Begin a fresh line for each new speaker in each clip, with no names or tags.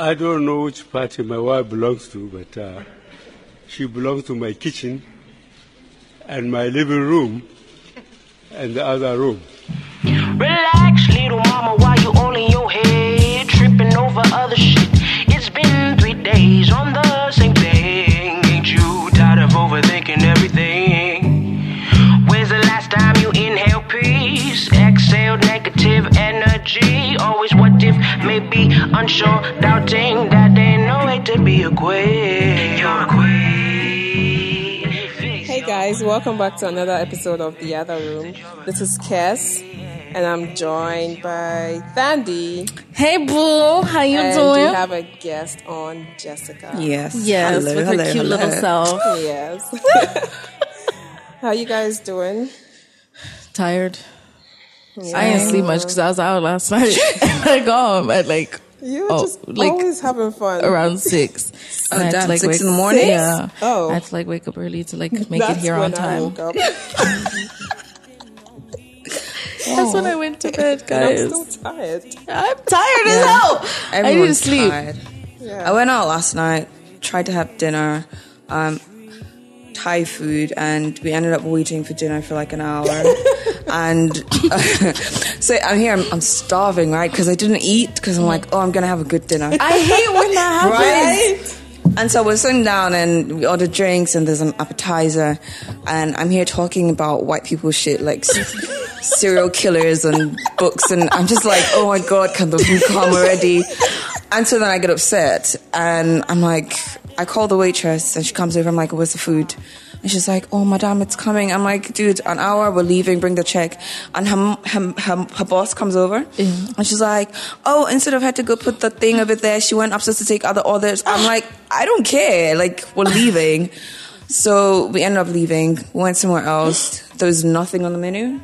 I don't know which party my wife belongs to, but uh, she belongs to my kitchen and my living room and the other room.
Relax, little mama, while you in your head, if, maybe, unsure, doubting that there ain't no way to be a queen. You're a queen.
Hey guys, welcome back to another episode of The Other Room. This is Kess, and I'm joined by Thandie.
Hey boo, how you
and
doing?
we have a guest on, Jessica.
Yes.
yes,
Hello,
with her cute
hello.
little self.
Yes. How you guys doing?
Tired. I didn't sleep much because I was out last night. I got home at like
You're
Oh,
just
like,
always having fun.
around six. And I had to,
damn, six
wake-
in the morning?
Yeah.
Oh.
I had to like wake up early to like make
That's
it here on time.
woke.
That's when I went to bed,
And I'm
guys.
still tired.
I'm tired as hell. I need to sleep.
tired.
Yeah.
I went out last night, tried to have dinner, um, Thai food, and we ended up waiting for dinner for like an hour. and so I'm here, I'm, I'm starving, right? Because I didn't eat because I'm like, oh, I'm gonna have a good dinner.
I hate when that happens.
Right? And so we're sitting down and we order drinks and there's an appetizer. And I'm here talking about white people shit like serial killers and books. And I'm just like, oh my God, can the food come already? And so then I get upset and I'm like, I call the waitress and she comes over. I'm like, where's the food? And she's like, oh, madam, it's coming. I'm like, dude, an hour, we're leaving, bring the check. And her, her, her, her boss comes over and she's like, oh, instead of her to go put the thing over there, she went upstairs to take other orders. I'm like, I don't care. Like, we're leaving. So we ended up leaving, went somewhere else. There was nothing on the menu.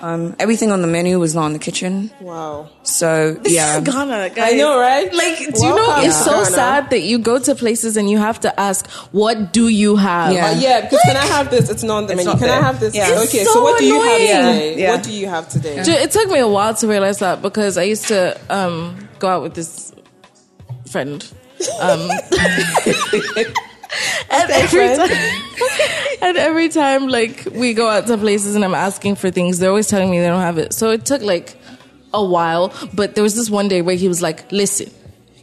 Um, everything on the menu was not in the kitchen.
Wow.
So, yeah.
Ghana, guys.
I know, right?
Like, do you know it's so
Ghana.
sad that you go to places and you have to ask, "What do you have?"
Yeah.
Uh, yeah, because can I have this? It's not on the
It's
menu.
not
Can I have this?
Yeah.
It's
okay,
so
so, what do you have today?
Yeah.
What do you have today?
Ju- It took me a while to realize that because I used to um, go out with this friend. Um, and every time, and every time, like we go out to places and I'm asking for things, they're always telling me they don't have it. So it took like a while, but there was this one day where he was like, "Listen."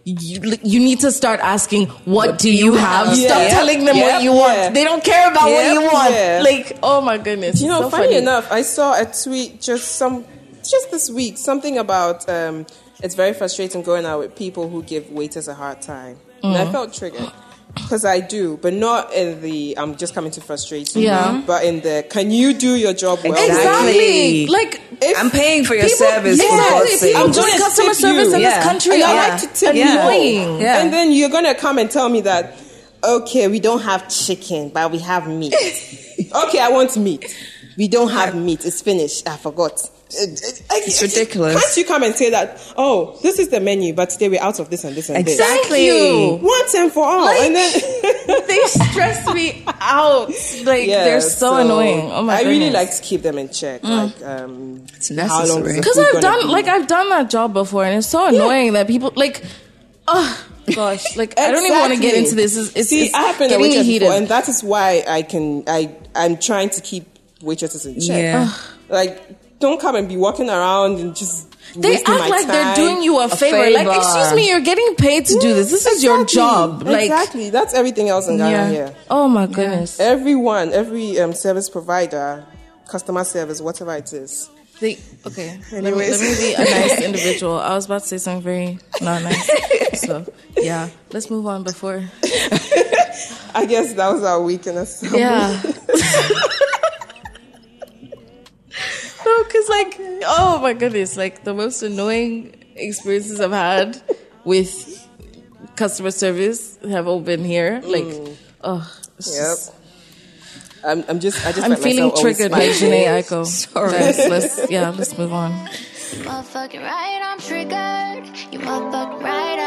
You, you need to start asking what, do you have?
have?
Stop
Yeah.
telling them
Yep.
what you want.
Yeah.
They don't care about what you want.
Yeah.
Like, oh my goodness.
You know,
so
funny, enough, I saw a tweet just some just this week, something about um, it's very frustrating going out with people who give waiters a hard time. And
Mm.
I felt triggered. Because I do, but not in the I'm just coming to frustrate you.
Yeah.
But in the can you do your job well?
Exactly.
Exactly.
Like
If
I'm paying for your
People-
service, for
Yes,
God's sake.
I'm
I'm
doing customer service
you.
in
Yeah.
this country.
And I like to tip
Annoying.
Yeah.
And then you're gonna come and tell me that, okay, we don't have chicken, but we have meat. okay, I want meat. We don't have meat. It's finished. I forgot. It's
ridiculous.
Can't you come and say that? Oh, this is the menu, but today we're out of this and this and this Exactly. Once and for all,
Like-
and then
they stress me out. Like
Yeah,
they're so, annoying. Oh my god.
I really like to keep them in check. Like, um,
It's
how long is
necessary.
because I've done
be?
like I've done that job before, and it's so annoying that people like. Oh gosh, like I don't even want to get into this. It's, it's,
See,
it's
I have been
getting me heated.
before, and that is why I can. I I'm trying to keep waitresses in check.
Yeah.
Like, don't come and be walking around and just.
they act
my
like they're doing you a, favor. Like, excuse me, you're getting paid to do this. This is your job. Like,
exactly. That's everything else in Ghana
yeah.
here.
Oh my goodness.
Everyone, every um, service provider, customer service, whatever it is.
They, okay. Let me, let me be a nice individual. I was about to say something very not nice. So, yeah. Let's move on before.
I guess that was our week in a.
Yeah. No, because, like, oh my goodness. Like, the most annoying experiences I've had with customer service have all been here. Like, oh, it's
Yep.
just-
I'm, I'm just. I just.
I'm feeling triggered like
smiling.
Jhené Aiko.
Sorry.
Guys, let's, yeah, let's move on.
Motherfucking right, I'm triggered. You motherfucking right,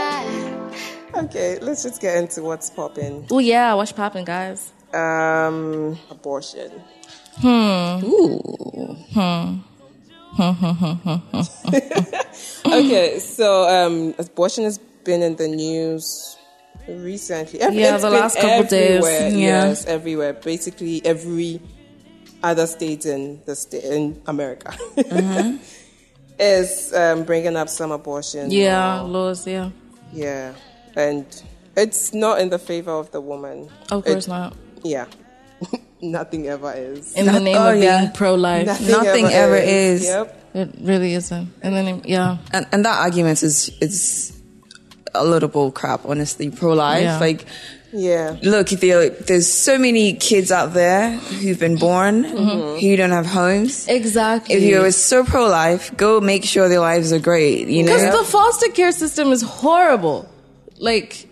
I.
Okay, let's just get into what's popping.
Oh, yeah. What's popping, guys?
Um, abortion. okay, so um, abortion has been in the news recently. Every-
Yeah, the last couple days.
everywhere,
Yeah.
Yes, everywhere. Basically, every other state in the state in America
Mm-hmm.
is um, bringing up some abortion.
Yeah,
law.
laws. Yeah,
yeah, and it's not in the favor of the woman.
of course
It-
not.
Yeah, nothing ever is.
In the name
oh,
of
yeah.
being pro-life,
Nothing ever is.
Yep.
it really isn't. In the name, yeah.
and, and that argument is is a little bull crap, honestly. Pro life,
Yeah.
like
Yeah.
look, there, there's so many kids out there who've been born
Mm-hmm.
who don't have homes.
Exactly.
If you're so pro life, go make sure their lives are great. You know,
because the foster care system is horrible. Like,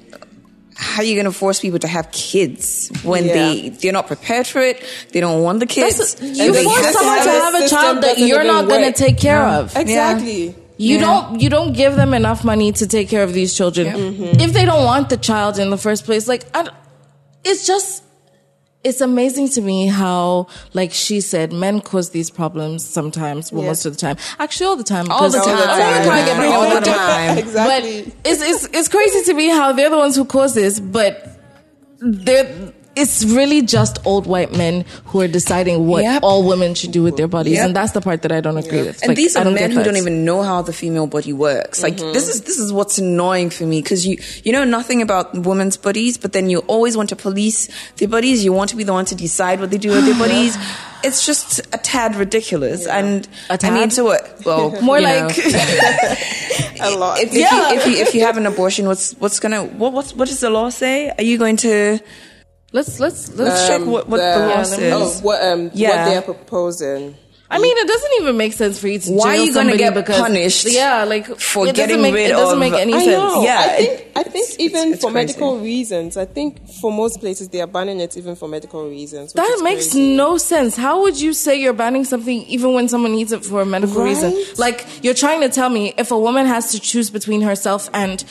how are you going to force people to have kids when
Yeah.
they they're not prepared for it? They don't want the kids.
that's, you force
have to
someone to
have it.
have a child that you're not going to take care of.
Exactly.
You
Yeah.
don't you don't give them enough money to take care of these children.
Mm-hmm.
If they don't want the child in the first place, like I, it's just it's amazing to me how like she said men cause these problems sometimes, well,
Yeah.
most of the time. Actually all the time.
All the time.
I wanna try and get my
All the time.
Exactly.
But it's, it's it's crazy to me how they're the ones who cause this, but they're it's really just old white men who are deciding what
Yep.
all women should do with their bodies,
Yep.
and that's the part that I don't agree with.
And
Like,
these are men who don't even know how the female body works. Like
Mm-hmm.
this is this is what's annoying for me because you you know nothing about women's bodies, but then you always want to police their bodies. You want to be the one to decide what they do with their bodies. It's just a tad ridiculous. And
A
I mean,
tad?
to what? Well,
More like
A lot.
if, if,
Yeah.
you, if you if you have an abortion, what's what's gonna what what's, what does the law say? Are you going to
let's let's let's
let's check
Um,
what, what the,
the-
law says?
Oh, what um
Yeah.
what they're proposing.
I mean, it doesn't even make sense for you to.
Why are you gonna get
because,
punished
Yeah, like
for getting
make,
rid
It doesn't
of-
make any
I
sense.
know.
Yeah,
I think
it-
I think
it's-
even
it's
for
crazy.
medical reasons. I think for most places they are banning it even for medical reasons.
That makes
crazy.
no sense. How would you say you're banning something even when someone needs it for a medical reason? Like you're trying to tell me if a woman has to choose between herself and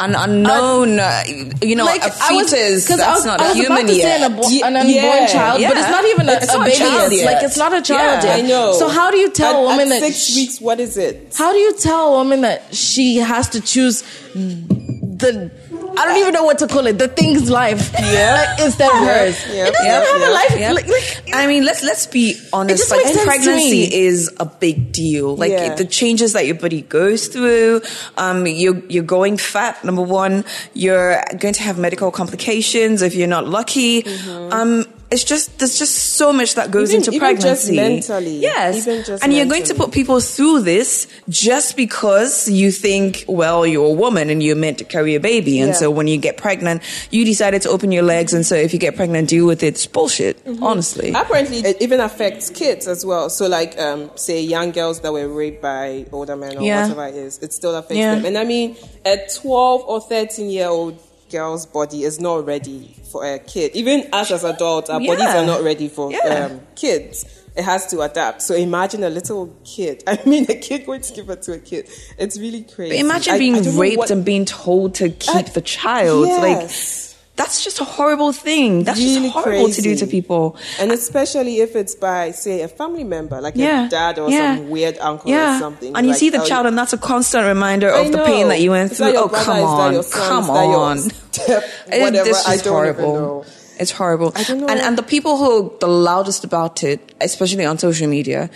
an unknown, uh, you know,
like
a
I was-
fetus
'cause I
that's
was-
not
I
a
was
human
about to say
yet.
an, abo- an unborn
yeah,
child, but it's not even a,
It's
a
a
baby.
child
It's
yet.
like it's not a child
Yeah.
yet.
I know.
So how do you tell
at,
a woman
at
that
six weeks? What is it?
How do you tell a woman that she has to choose the I don't even know what to call it, the thing's life
Yeah.
uh, instead of hers?
Yeah.
It doesn't
Yeah.
have
Yeah.
a life.
Yeah.
Like, like,
I mean, let's let's be honest.
just
Like
makes sense to
pregnancy
me.
is a big deal. Like
Yeah.
the changes that your body goes through. Um, you're you're going fat. Number one, you're going to have medical complications if you're not lucky. Um, it's just there's just so much that goes
Mm-hmm. Even-
into
even just
pregnancy.
mentally.
yes,
Even just
and you're going to put people through this just because you think, well, you're a woman and you're meant to carry a baby, and
Yeah.
So when you get pregnant, you decided to open your legs, and so if you get pregnant, deal with it. It's bullshit.
Mm-hmm.
Honestly.
Apparently, it even affects kids as well. So, like, um, say young girls that were raped by older men or
Yeah.
whatever it is, it still affects
Yeah.
them. And I mean, a 12 or 13 year old girl's body is not ready for a kid. Even us as adults, our bodies are not ready for
Yeah.
um, kids. It has to adapt. So imagine a little kid. I mean, a kid going to give birth to a kid. It's really crazy.
But imagine
I- I
being
don't
raped
what-
and being told to keep
I-
the child.
Yes.
Like that's just a horrible thing. That's
really
just horrible to do to people.
And especially if it's by, say, a family member, like
Yeah.
a dad or
Yeah.
some weird uncle
Yeah.
or something.
And you
like,
see the
oh,
child, and that's a constant reminder
I
of the pain that you went through. Oh,
brother?
come on, come
Is that your
on.
step?
It-
Whatever.
This
I
is
don't
horrible.
even know.
It's horrible.
I don't know.
And and the people who are the loudest about it, especially on social media,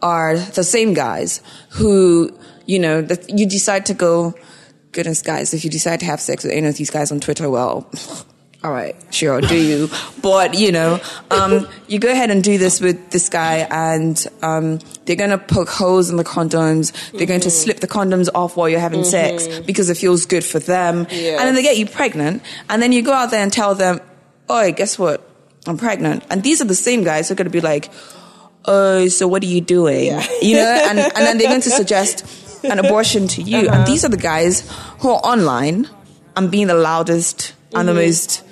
are the same guys who, you know, that you decide to go, goodness guys, if you decide to have sex with any of these guys on Twitter, well, all right, sure, do you? But, you know, um, you go ahead and do this with this guy and, um, they're going to poke holes in the condoms. They're going to
Mm-hmm.
slip the condoms off while you're having sex because it feels good for them.
Yes.
And then they get you pregnant. And then you go out there and tell them, oh, guess what? I'm pregnant. And these are the same guys who are going to be like, oh, so what are you doing?
Yeah.
You know, and, and then they're going to suggest an abortion to you.
Uh-huh.
And these are the guys who are online and being the loudest and the most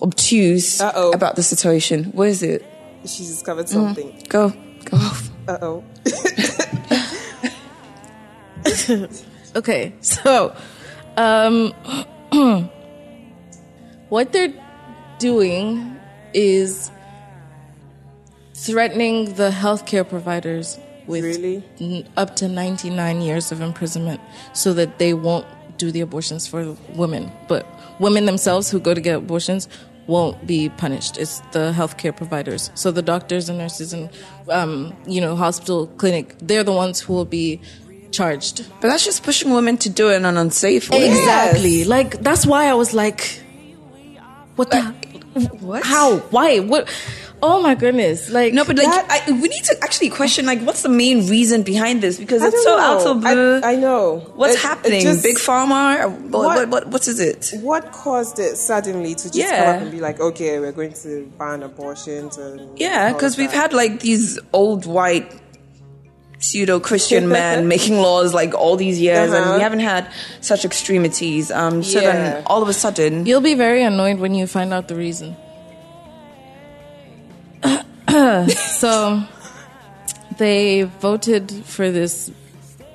obtuse
Mm-hmm. Uh-oh.
about the situation. What is it?
She's discovered something.
Go, go off.
Uh oh.
Okay, so um, what they're doing is threatening the healthcare providers with
Really?
n- up to 99 years of imprisonment so that they won't do the abortions for women, but women themselves who go to get abortions won't be punished. It's the healthcare providers. So the doctors and nurses and um, you know hospital clinic, they're the ones who will be charged.
But that's just pushing women to do it in an unsafe way.
Exactly. Like that's why I was like, what the?
What?
How? Why? What? Oh my goodness! Like
No, but like
That-
I, we need to actually question like what's the main reason behind this because
I
it's so
know.
out of blue.
I, I know.
What's
It- it
happening?
just-
Big pharma? What,
What-
what, what, is it?
What caused it suddenly to just come up and be like, okay, we're going to ban abortions and
Yeah, because we've had like these old white pseudo Christian men making laws like all these years, and
Uh-huh.
we haven't had such extremities. Um, so
Yeah.
then all of a sudden,
You'll be very annoyed when you find out the reason. so, they voted for this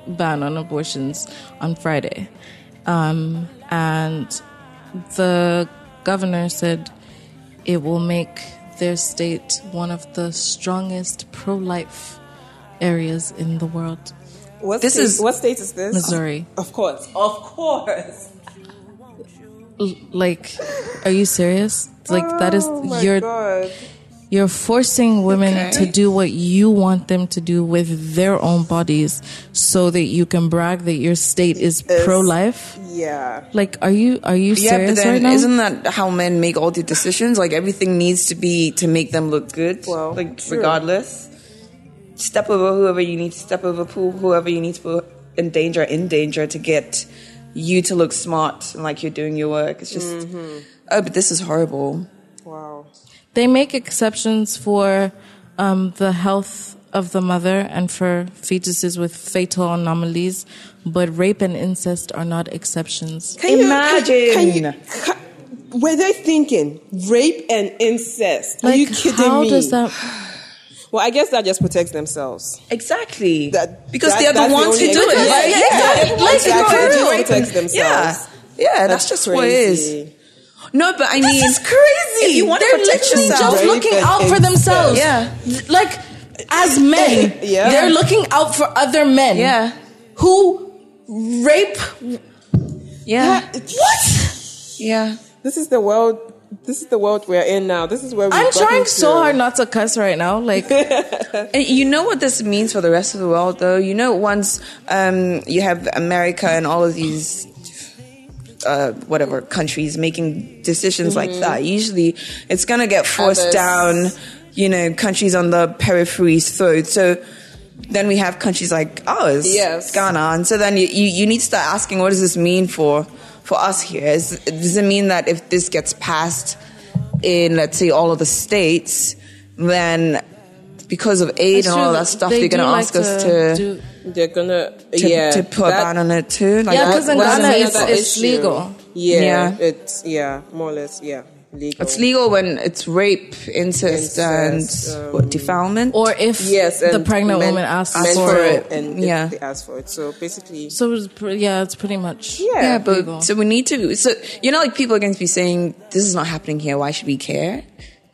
ban on abortions on Friday. Um, and the governor said it will make their state one of the strongest pro life areas in the world.
What
This
state,
is-
what state is this?
Missouri.
Of course, of course.
Like, are you serious? Like, that is,
Oh my
you're.
god.
You're forcing women
Okay.
to do what you want them to do with their own bodies so that you can brag that your state is pro life.
Yeah.
Like, are you are you
yeah,
serious
but then
right now?
isn't that how men make all the decisions? Like everything needs to be to make them look good.
Well,
like
true.
regardless, step over whoever you need to step over, pull whoever you need to put in danger, in danger to get you to look smart and like you're doing your work. It's just,
Mm-hmm.
oh, but this is horrible.
Wow.
they make exceptions for um, the health of the mother and for fetuses with fatal anomalies, but rape and incest are not exceptions.
Can you-
Imagine.
can you- ca- were they thinking rape and incest? Are you kidding
how
me?
does that?
Well, I guess that just protects themselves.
Exactly.
That-
because
that-
they're the
that's the
ones who do it,
explanation.
right?
Yeah,
Yeah,
yeah,
like
exactly.
for
They protect themselves.
Yeah, yeah, that's, just what it is.
Crazy.
No, but I mean,
This is crazy.
If you want
They're
protect
literally
yourself,
just looking
and
out for themselves.
Yeah.
Like, as men,
Yeah.
they're looking out for other men.
Yeah.
Who rape.
yeah,
What?
yeah.
This is the world. This is the world we're in now. This is where we've
I'm trying
to.
so hard not to cuss right now. Like,
you know what this means for the rest of the world, though. You know, once um, you have America and all of these. Uh, whatever countries making decisions like that. Usually, it's gonna get forced
Others.
down. You know, countries on the periphery's throat. So then we have countries like ours,
Yes.
Ghana, and so then you, you, you need to start asking, what does this mean for for us here? Is, does it mean that if this gets passed in, let's say, all of the states, then because of aid and all that stuff,
They
they're going to ask us to,
do-
to,
They're gonna yeah
to put a
that-
ban on it too. Like,
Yeah, 'cause in
what does it
Ghana it's- it's legal.
Yeah,
Yeah.
it's yeah, more or less yeah, legal.
It's legal when it's rape, incest,
Incest,
and
um,
what, defilement.
or if
Yes,
the pregnant
men-
woman asks
ask
for
for
it.
it.
and
Yeah.
they ask for it. So basically,
So it's pre- yeah, it's pretty much.
yeah,
yeah, but
legal.
so we need to. So you know, like people are going to be saying, "This is not happening here. Why should we care?"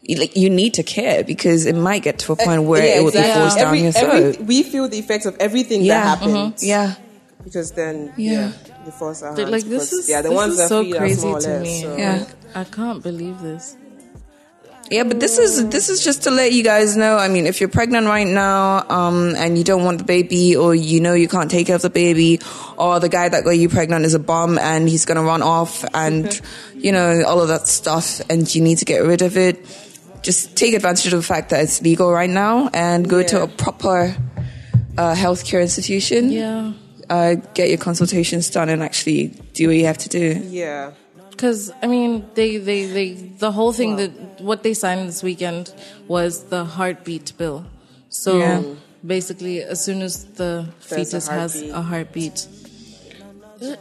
You- Like you need to care because it might get to a point where
yeah,
it will be
exactly.
forced down
Every-
your
every-
throat.
we feel the effects of everything
Yeah,
that happens.
Yeah,
because then
Yeah.
yeah, they force our
They're like this is
yeah, the
this
ones
is
that
so
feed
crazy to
less,
me.
so-
Yeah.
I can't believe this.
yeah. But this is this is just to let you guys know. I mean, if you're pregnant right now, um, and you don't want the baby, or you know you can't take care of the baby, or the guy that got you pregnant is a bum and he's gonna run off, and you know all of that stuff, and you need to get rid of it. Just take advantage of the fact that it's legal right now, and go to a proper uh, healthcare institution.
Yeah,
uh, get your consultations done and actually do what you have to do.
yeah.
because I mean, they, they, they, the whole thing that what they signed this weekend was the heartbeat bill. So
Yeah.
basically, as soon as the
There's a
fetus has a heartbeat,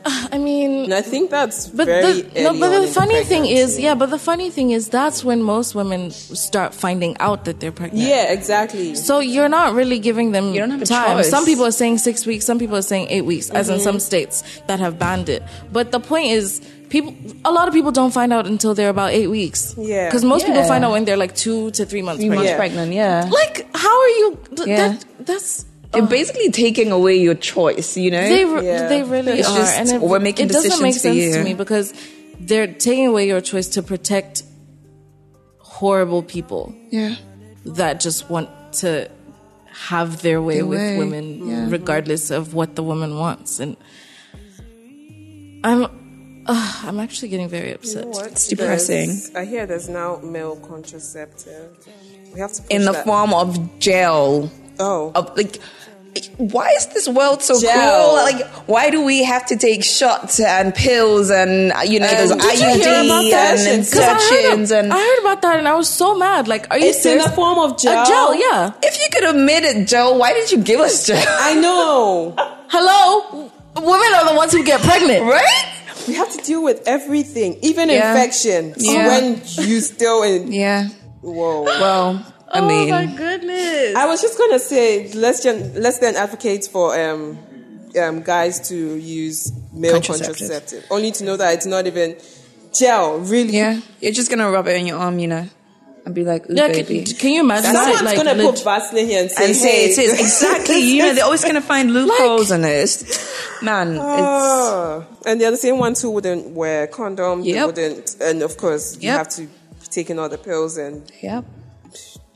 I mean,
And I think that's
But
very
the, no, but the funny thing is, yeah, but the funny thing is that's when most women start finding out that they're pregnant.
yeah, exactly.
So you're not really giving them
You don't have
time.
choice.
Some people are saying six weeks, some people are saying eight weeks, as in
Mm-hmm.
some states that have banned it. But the point is, people, a lot of people don't find out until they're about eight weeks.
Yeah.
Because most people find out when they're like two to three months
Three months
pregnant.
Yeah.
pregnant, yeah.
Like, how are you? Th-
Yeah.
that, that's
They're basically taking away your choice, you know?
They, re-
Yeah.
they really
It's
are,
just-
and it,
we're making
it doesn't make
decisions for
sense to me because they're taking away your choice to protect horrible people
yeah.
that just want to have their way
Their
with
way,
women,
yeah.
regardless of what the woman wants. And I'm, uh, I'm actually getting very upset.
What?
It's depressing.
There's- I hear there's now male contraceptive. We have to push
In the
that.
form of gel.
Oh,
Of like why is this world so
Gel.
cruel? Like, why do we have to take shots and pills and uh, you know those
did you hear about
IUD
that?
and
'Cause I heard
and
I heard about that and I was so mad. Like, are you
it's in
serious?
the form of gel.
A gel, yeah.
if you could have made it gel, why did you give us gel?
I know.
Hello, women are the ones who get pregnant.
right?
We have to deal with everything, even
Yeah.
infection.
Yeah.
When you still in.
Yeah.
Whoa.
Well, I
oh
mean,
my goodness.
I was just gonna say let's gen- let's then advocate for um, um, guys to use male
Contraceptive.
contraceptive. Only to know that it's not even gel, really.
yeah, you're just gonna rub it on your arm, you know, and be like, "Ooh,
yeah,
baby."
can, can you imagine
Someone's
that? Like,
gonna
leg-
put Vaseline here and say,
and say
hey,
it is exactly. You know, they're always gonna find loopholes in this. Man, it's
Oh. and they're the same ones who wouldn't wear condom. They wouldn't, and of course you have to be taking all the pills and
yep.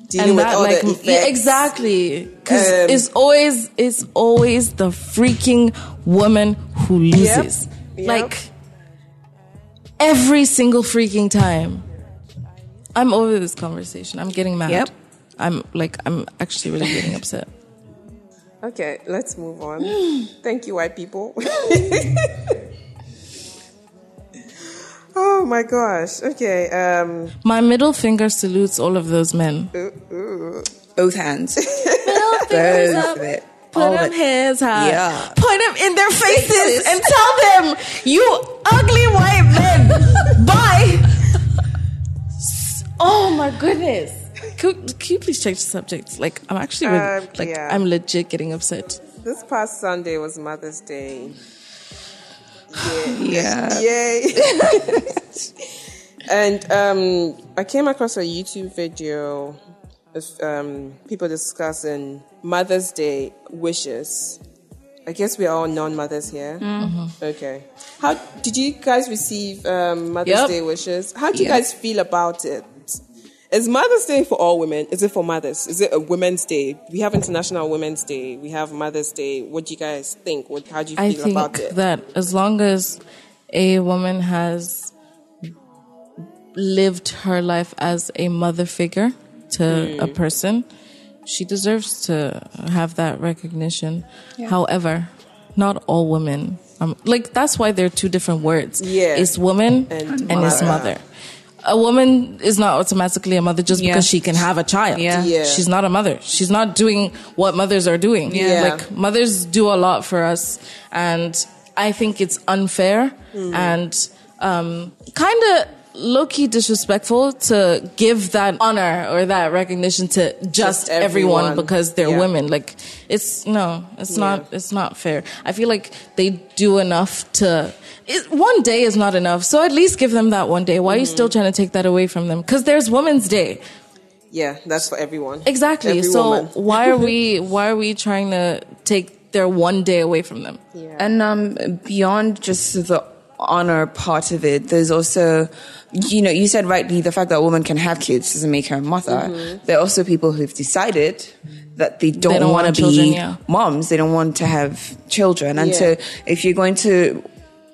Dealing
and
with
that,
all
like,
the effects.
exactly. Because
Um,
it's always it's always the freaking woman who loses.
Yep.
Like every single freaking time. I'm over this conversation. I'm getting mad.
Yep.
I'm like I'm actually really getting upset.
Okay, let's move on. Thank you, white people. oh my gosh. Okay. Um.
My middle finger salutes all of those men.
Ooh, Both hands.
Middle
fingers up. it.
Put
All
them
of
hands high.
Yeah.
Point them in their faces
Faces.
and tell them, you ugly white men. Bye. Oh my goodness. Could, can you please change the subject? Like, I'm actually, really,
Um,
like,
yeah.
I'm legit getting upset.
This past Sunday was Mother's Day.
Yeah.
Yay! and um, I came across a YouTube video of um, people discussing Mother's Day wishes. I guess we are all non-mothers here. Okay. How did you guys receive um, Mother's
Yep.
Day wishes? How do you guys feel about it? Is Mother's Day for all women? Is it for mothers? Is it a Women's Day? We have International Women's Day. We have Mother's Day. What do you guys think? What, how do you feel about it?
that as long as a woman has lived her life as a mother figure to a person, she deserves to have that recognition. However, not all women. Um, like that's why there are two different words.
Yeah.
it's woman
And
and, it's
mother.
Mother. A woman is not automatically a mother just
Yeah.
because she can have a child.
Yeah.
Yeah.
She's not a mother. She's not doing what mothers are doing.
Yeah.
Like mothers do a lot for us and I think it's unfair
Hmm.
and um, kind of low-key disrespectful to give that honor or that recognition to just,
Just
everyone.
everyone.
because they're
Yeah.
women like it's no it's not it's not fair i feel like they do enough to it, one day is not enough so at least give them that one day why are you
Hmm.
still trying to take that away from them because there's women's day
Yeah, that's for everyone.
Exactly.
Every
so
woman.
why are we why are we trying to take their one day away from them?
Yeah.
And um, beyond just the honor part of it, there's also, you know, you said rightly the fact that a woman can have kids doesn't make her a mother. Mm-hmm. There are also people who've decided that they don't,
don't
want to be
yeah.
moms. They don't want to have children. And
Yeah.
so if you're going to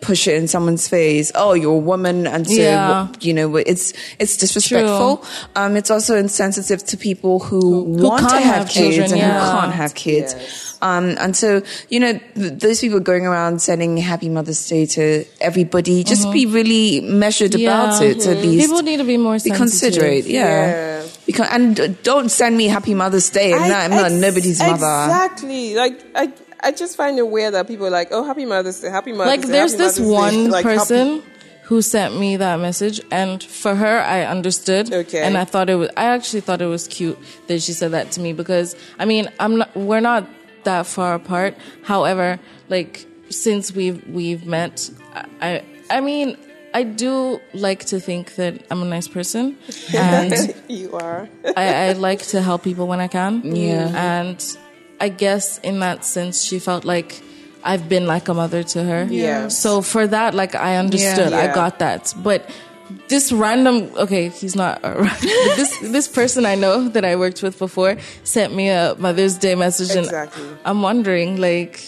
push it in someone's face, oh, you're a woman, and so
Yeah.
you know it's it's disrespectful. Um, it's also insensitive to people who,
Who
want to have,
have
kids
children,
and
yeah.
who can't have kids.
Yes.
Um, and so, you know, th- those people going around sending Happy Mother's Day to everybody, just be really measured about
Yeah.
it, at least.
People need to be more
be
sensitive.
considerate, yeah.
Yeah.
Because, and don't send me Happy Mother's Day. I'm, not, I'm not nobody's mother.
Exactly. Like I, I just find it weird that people are like, oh, Happy Mother's Day, Happy Mother's
Like
Day.
there's
Happy
this
Mother's Day."
one
Like, happy-
person who sent me that message and for her I understood
Okay.
and I thought it was I actually thought it was cute that she said that to me because I mean I'm not we're not that far apart however like since we've we've met I I, I mean I do like to think that I'm a nice person and
you are.
I, I like to help people when I can.
Yeah.
And I guess in that sense, she felt like I've been like a mother to her.
Yeah.
So for that, like I understood, I got that. But this random, okay, he's not. A, but this this person I know that I worked with before sent me a Mother's Day message,
Exactly.
and I'm wondering, like,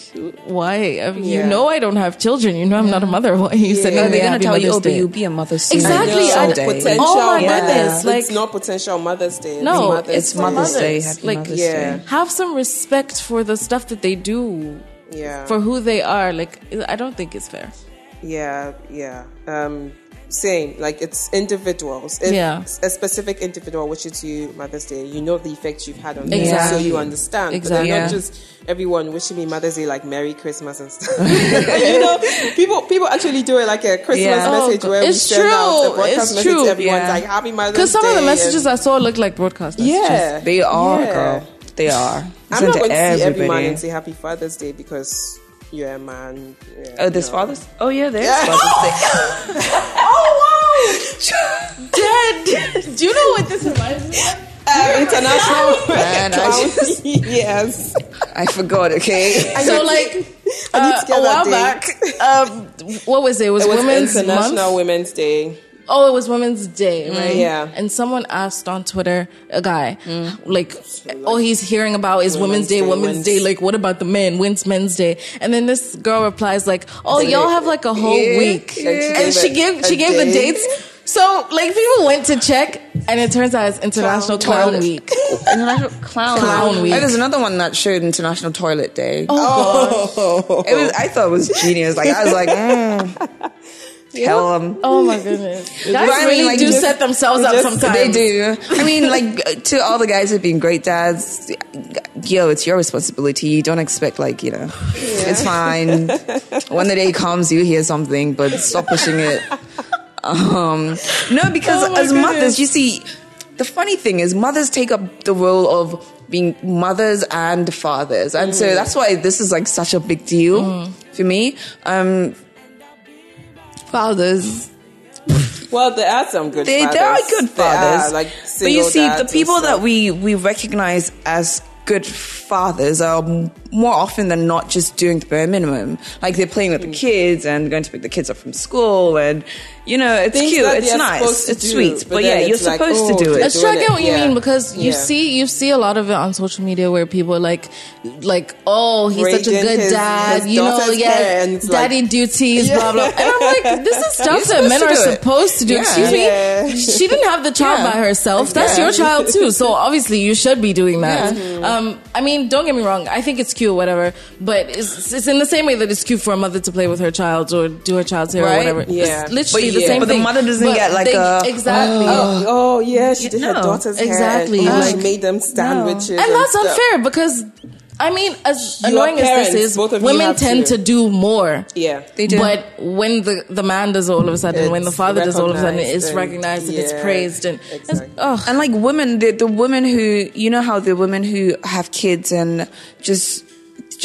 why? I mean, You know, I don't have children. You know, I'm not a mother. Why are you sending
Yeah.
me
They're gonna
Happy
tell you,
Mother's
oh, but
Day?
you'll be a mother soon.
Exactly,
No,
I-
Someday.
potential
Oh my
Mother's-
goodness, like-
it's not potential Mother's Day.
No,
it's Mother's
It's
Day.
Mother's Day.
Mothers.
Happy
Like,
Mother's
yeah.
Day.
have some respect for the stuff that they do
Yeah.
for who they are. Like, I don't think it's fair.
Yeah, yeah. Um, same. Like it's individuals.
Yeah.
a specific individual wishes you Mother's Day, you know the effect you've had on them,
Exactly.
so you understand.
Exactly.
But not just everyone wishing me Mother's Day like Merry Christmas and stuff. you know, people people actually do it like a Christmas
Yeah.
message
Oh,
where we
it's
send out a
true.
broadcast
It's
message
true.
to everyone
Yeah.
like Happy Mother's Day.
Because some of the messages I saw look like broadcast messages.
yeah,
They are,
Yeah.
girl. They are.
I'm not going to see every man
everybody.
and say Happy Father's Day because you're a man. Yeah,
Oh, there's
no.
Father's. Oh yeah, there's Father's Day.
oh Dead. Do you know what this reminds me of?
Uh, international.
Man, I,
yes.
I forgot. Okay.
So, like, uh,
to get
a while
that
back, um, what was it? It was,
It was
Women's
International
Month.
Women's Day.
Oh, it was Women's Day, right?
yeah.
And someone asked on Twitter, a guy, like, oh, he's hearing about is Women's,
Women's
Day,
Day,
Women's Day. Like, what about the men? When's Men's Day? And then this girl replies, like, oh, y'all have like a whole
Yeah.
week.
And she
And she
gave
gave
a-
she gave the dates. So, like, people went to check, and it turns out it's International
Clown.
Clown Week.
International Clown,
Clown Week.
Oh, there's another one that showed International Toilet Day.
Oh,
It was. I thought it was genius. Like I was like, mm, tell them.
Oh my goodness. Guys
I mean,
really
like,
do
just-
set themselves up
just-
sometimes.
They do. I mean, like to all the guys who've been great dads, yo, it's your responsibility. You don't expect like you know, it's fine. when the day comes, you hear something, but stop pushing it. Um, no, because
Oh my
as mothers, you see, the funny thing is, mothers take up the role of being mothers and fathers, and so that's why this is like such a big deal for me. Um, fathers
Well, there are some good
they,
fathers.
there are good
There are,
fathers.
like
but you see, the people that we, we recognize as good fathers are more often than not just doing the bare minimum. Like they're playing with
Hmm.
the kids and going to pick the kids up from school and, you know, it's
Things
cute, it's nice, it's
do,
sweet.
but
But, yeah, you're
it's like,
supposed
oh,
to do it.
Let's try to
doing
get what
it,
you
yeah.
mean because you
Yeah.
see you see a lot of it on social media where people are like like oh he's such a good
his-
dad
his
you know yeah
hair
daddy
like-
duties blah blah and I'm like this is stuff that men are supposed to do
Yeah.
excuse
Yeah.
me she didn't have the child
Yeah.
by herself that's your child too so obviously you should be doing that um I mean don't get me wrong I think it's cute whatever but it's, it's in the same way that it's cute for a mother to play with her child or do her child's hair
Right?
or whatever
Yeah.
it's literally
But
the same
But the mother doesn't get like
they-
a,
exactly
oh. oh, oh, yeah, she did her
No,
daughter's
exactly,
hair. And, oh,
like-
she made them sandwiches.
and that's
stuff.
unfair because I mean, as
You are
annoying
parents,
as this is,
both of you
women tend
to-
to do more.
Yeah.
They do.
But when the the man does all of a sudden, when the father does all of a sudden, it's recognized and it's
yeah,
praised and it's, oh,
And like women, the, the women who, you know how the women who have kids and just,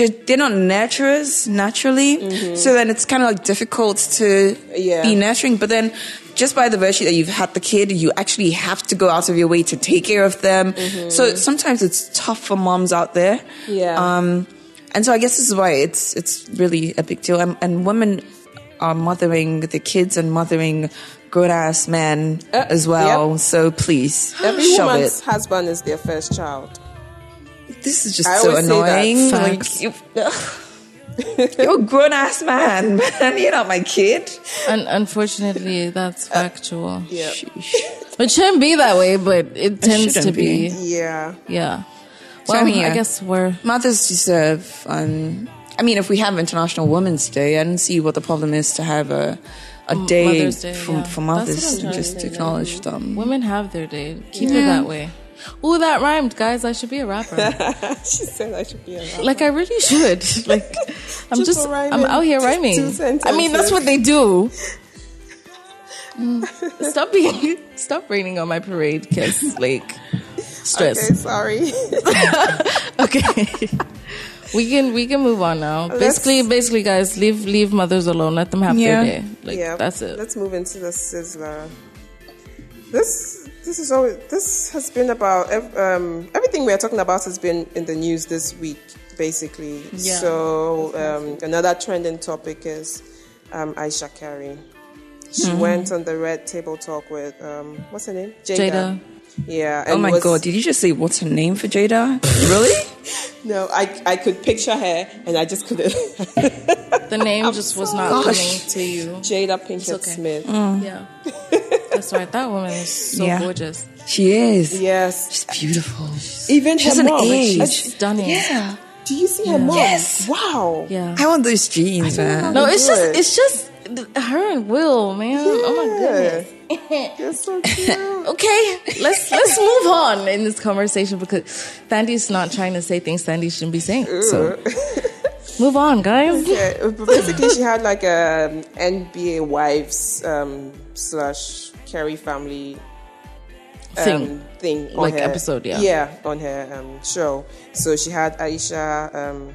just they're not nurturers naturally. So then it's kind of like difficult to
Yeah.
be nurturing. But then just by the virtue that you've had the kid, you actually have to go out of your way to take care of them. So sometimes it's tough for moms out there.
Yeah.
Um, and so I guess this is why it's, it's really a big deal. And, and women are mothering the kids and mothering grown ass men
Uh,
as well.
yep.
So please
Every woman's
it.
husband is their first child.
This is just
I
so
always that.
annoying. Like you, you're a grown ass man, man. You're not my kid.
un- unfortunately, that's factual.
Yeah.
It shouldn't be that way, but it tends to be.
be.
Yeah.
Yeah.
So, I
Well,
mean,
I guess we're
Mothers deserve. Um, I mean, if we have International Women's Day, I don't see what the problem is to have a a day,
Mother's Day,
for,
yeah.
for mothers
I'm to
just
say,
to
like,
acknowledge them.
women have their day. Keep it that way. Ooh, that rhymed, guys. I should be a rapper.
She said I should be a rapper.
like I really should. Like I'm
Just
just. I'm out here rhyming. I mean, that's what they do. Mm. Stop being, stop raining on my parade, kiss. Like stress.
Okay, sorry.
Okay. we can we can move on now.
Let's-
Basically, basically, guys, leave leave mothers alone. Let them have
Yeah.
their day. Like
yeah.
that's it.
Let's move into the sizzler. This this is always this has been about um, everything we are talking about has been in the news this week, basically.
Yeah.
So um, another trending topic is um, Ayesha Curry. She
Mm-hmm.
went on the Red Table Talk with um, what's her name?
Jada.
Yeah.
Oh my
was-
god, did you just say what's her name for Jada? really?
No, I I could picture her, and I just couldn't.
The name just was not coming to you.
Jada Pinkett
okay.
Smith.
Yeah. That's right. That woman is so
Yeah.
gorgeous.
She is.
Yes,
She's beautiful.
even
She's
her
an
mom.
age.
I-
Stunning.
Yeah.
Do you see her mom?
Yes.
Wow.
Yeah.
I want those jeans, man.
No, it's just
it.
it's just her and Will, man. Oh my goodness.
You're so cute.
Okay, let's let's move on in this conversation because Thandie's not trying to say things Sandy shouldn't be saying. So move on, guys.
Yeah, basically, she had like a NBA wives um, slash Curry family um,
Thing.
thing, on
Like
her-
episode, yeah.
yeah, on her um, show. So she had Ayesha um.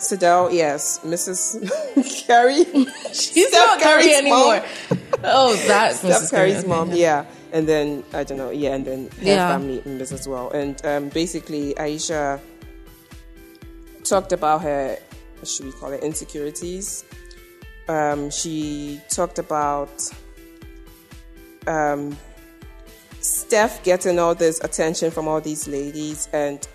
Sidel,
yes, Mrs. Curry,
She's
Steph
not
Curry's
anymore. Oh, that's
Steph
Mrs. Okay,
mom, yeah. And then I don't know, yeah, and then her
Yeah.
family members as well. And um, basically, Ayesha talked about her, what should we call it, insecurities. Um, she talked about um, Steph getting all this attention from all these ladies, and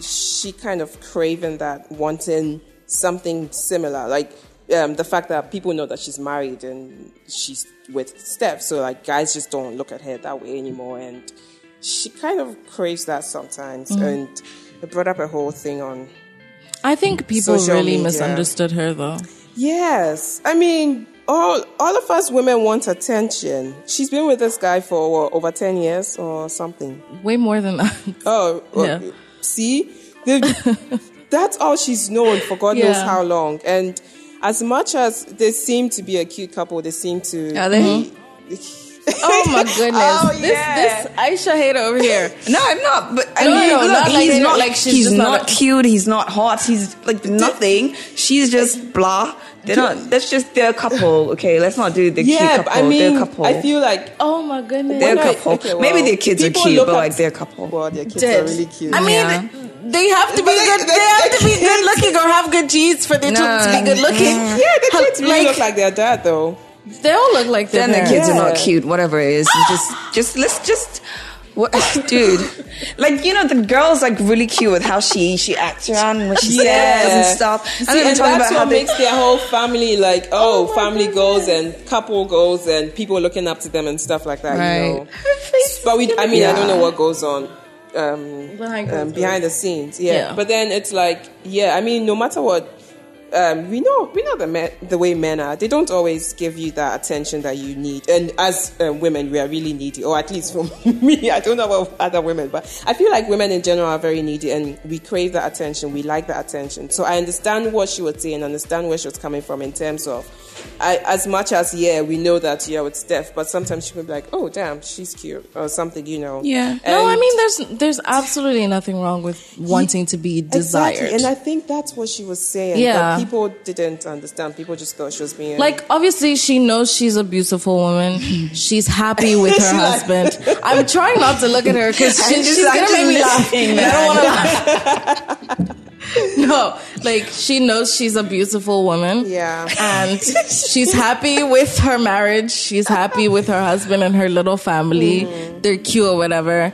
she kind of craving that, wanting something similar, like um, the fact that people know that she's married and she's with Steph, so like guys just don't look at her that way anymore, and she kind of craves that sometimes, and it brought up a whole thing on.
I think people really
media.
misunderstood her though.
Yes, I mean. All, all of us women want attention. She's been with this guy for what, over 10 years or something.
Way more than that.
Oh, well,
Yeah.
see, The- that's all she's known for God knows how long. And as much as they seem to be a cute couple, they seem to.
Are they?
Oh my goodness.
Oh,
this
yeah.
this Ayesha hater over here.
No, I'm not. But I
No,
mean,
no,
look,
not like
he's
they-
not
like she's
he's
just
not,
not a-
cute. He's not hot. He's like nothing. She's just blah. They're not. That's just their couple. Okay, let's not do the cute
Yeah,
couple.
I mean,
they're a couple.
I feel like
Oh my goodness.
They're a
when I-
couple.
okay,
Maybe
well,
their kids are
people
cute,
look
but like they're a couple.
well, their kids
Dead.
are really cute.
I mean,
Yeah.
they have to be
they-
good.
they-
They have to be
they-
good looking or have good genes for their children to be good looking.
yeah, the kids really look like their dad, though.
they all look like their
then the
parents.
kids are not cute. Whatever it is, just just let's just. What, dude, like you know, the girl's like really cute with how she she acts around and what she says and stuff.
See,
And then
and that's
about how
what
they,
makes their whole family like, oh, family goals and couple goals and people looking up to them and stuff like that.
Right.
You know. But we, I mean, I don't know what goes on um,
Behind
um, behind the scenes. Yeah.
Yeah.
But then it's like, yeah, I mean, no matter what. Um, we know we know the men, the way men are. They don't always give you that attention that you need. And as um, women, we are really needy, or at least for me. I don't know about other women, but I feel like women in general are very needy, and we crave that attention. We like that attention. So I understand what she was saying, understand where she was coming from in terms of, I, as much as yeah, we know that yeah, it's Steph, but sometimes she could be like, oh damn, she's cute or something, you know.
Yeah.
No, I mean there's there's absolutely nothing wrong with wanting to be desired.
Exactly. And I think that's what she was saying.
Yeah.
But people didn't understand. People just thought she was being
Like obviously she knows she's a beautiful woman. She's happy with her husband. I'm trying not to look at her because she, she's gonna make me laugh. I don't want to laugh. no, like she knows she's a beautiful woman.
Yeah.
and she's happy with her marriage. She's happy with her husband and her little family.
Mm.
They're cute or whatever.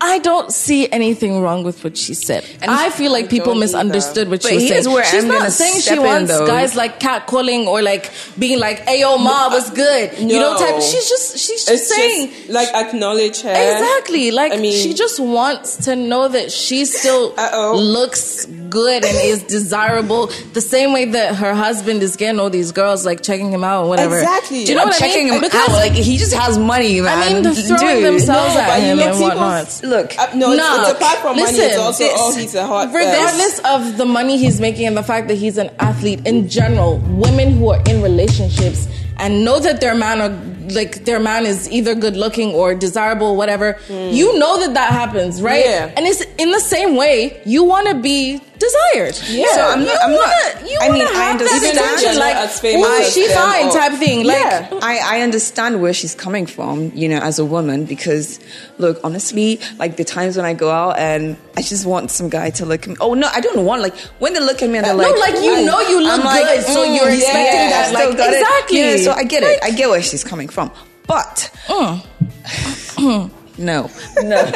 I don't see anything wrong with what she said.
And
I feel like people
don't
misunderstood what
But
she was saying.
where
She's
I'm
not saying she wants guys like catcalling or like being like, "Hey, yo, ma was good," you know.
No.
Type. She's just she's just
It's
saying
just like acknowledge her.
exactly like
I mean,
she just wants to know that she still
Uh-oh.
looks good and is desirable the same way that her husband is getting all these girls like checking him out or whatever.
Exactly.
Do you know
I'm
what
checking
I mean?
him out. Like he just has money, man.
I mean, they're throwing
Dude.
themselves
No,
at him
know,
and
people-
whatnot.
Look,
Uh, no, it's,
Nah,
it's apart from money. It's
listen,
also
this-
oh, he's a hot.
Regardless of the money he's making and the fact that he's an athlete in general, women who are in relationships and know that their man are like their man is either good looking or desirable, whatever. You know that that happens, right?
Yeah.
And it's in the same way you want to be desired.
Yeah.
So I'm not. I'm
wanna-
not.
you
I mean, I understand.
like,
As famous
"Ooh,
as
she fine type thing. Like,
Yeah.
I, I understand where she's coming from, you know, as a woman, because look, honestly, like the times when I go out and I just want some guy to look at me. Oh no, I don't want like when they look at me and they're like,
No,
like,
like, you know you look
I'm like,
good, so
"Mm,
you're expecting
yeah,
that, like,
got it."
exactly.
Yeah, so I get it. I get where she's coming from, but
Mm.
no, no.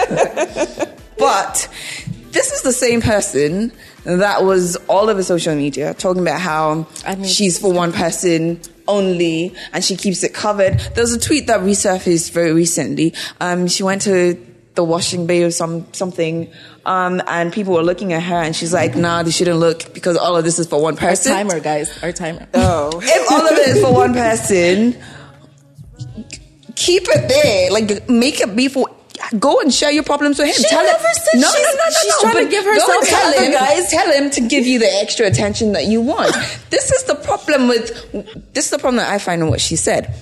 but this is the same person that was all over social media talking about how
I mean-
she's for one person only and she keeps it covered. There was a tweet that resurfaced very recently. Um, she went to the washing bay or some something, um, and people were looking at her, and she's like, "Nah, they shouldn't look because all of this is for one
our
person."
timer, guys, our timer.
Oh.
if all of it is for one person, keep it there. Like make it be for. Go and share your problems with him.
She
tell
never
him.
said
no, no,
she's-
no, no,
she's
no.
trying to
but
give
go and
herself to
tell him,
guys.
Tell him to give you the extra attention that you want. this is the problem with. This is the problem that I find in what she said.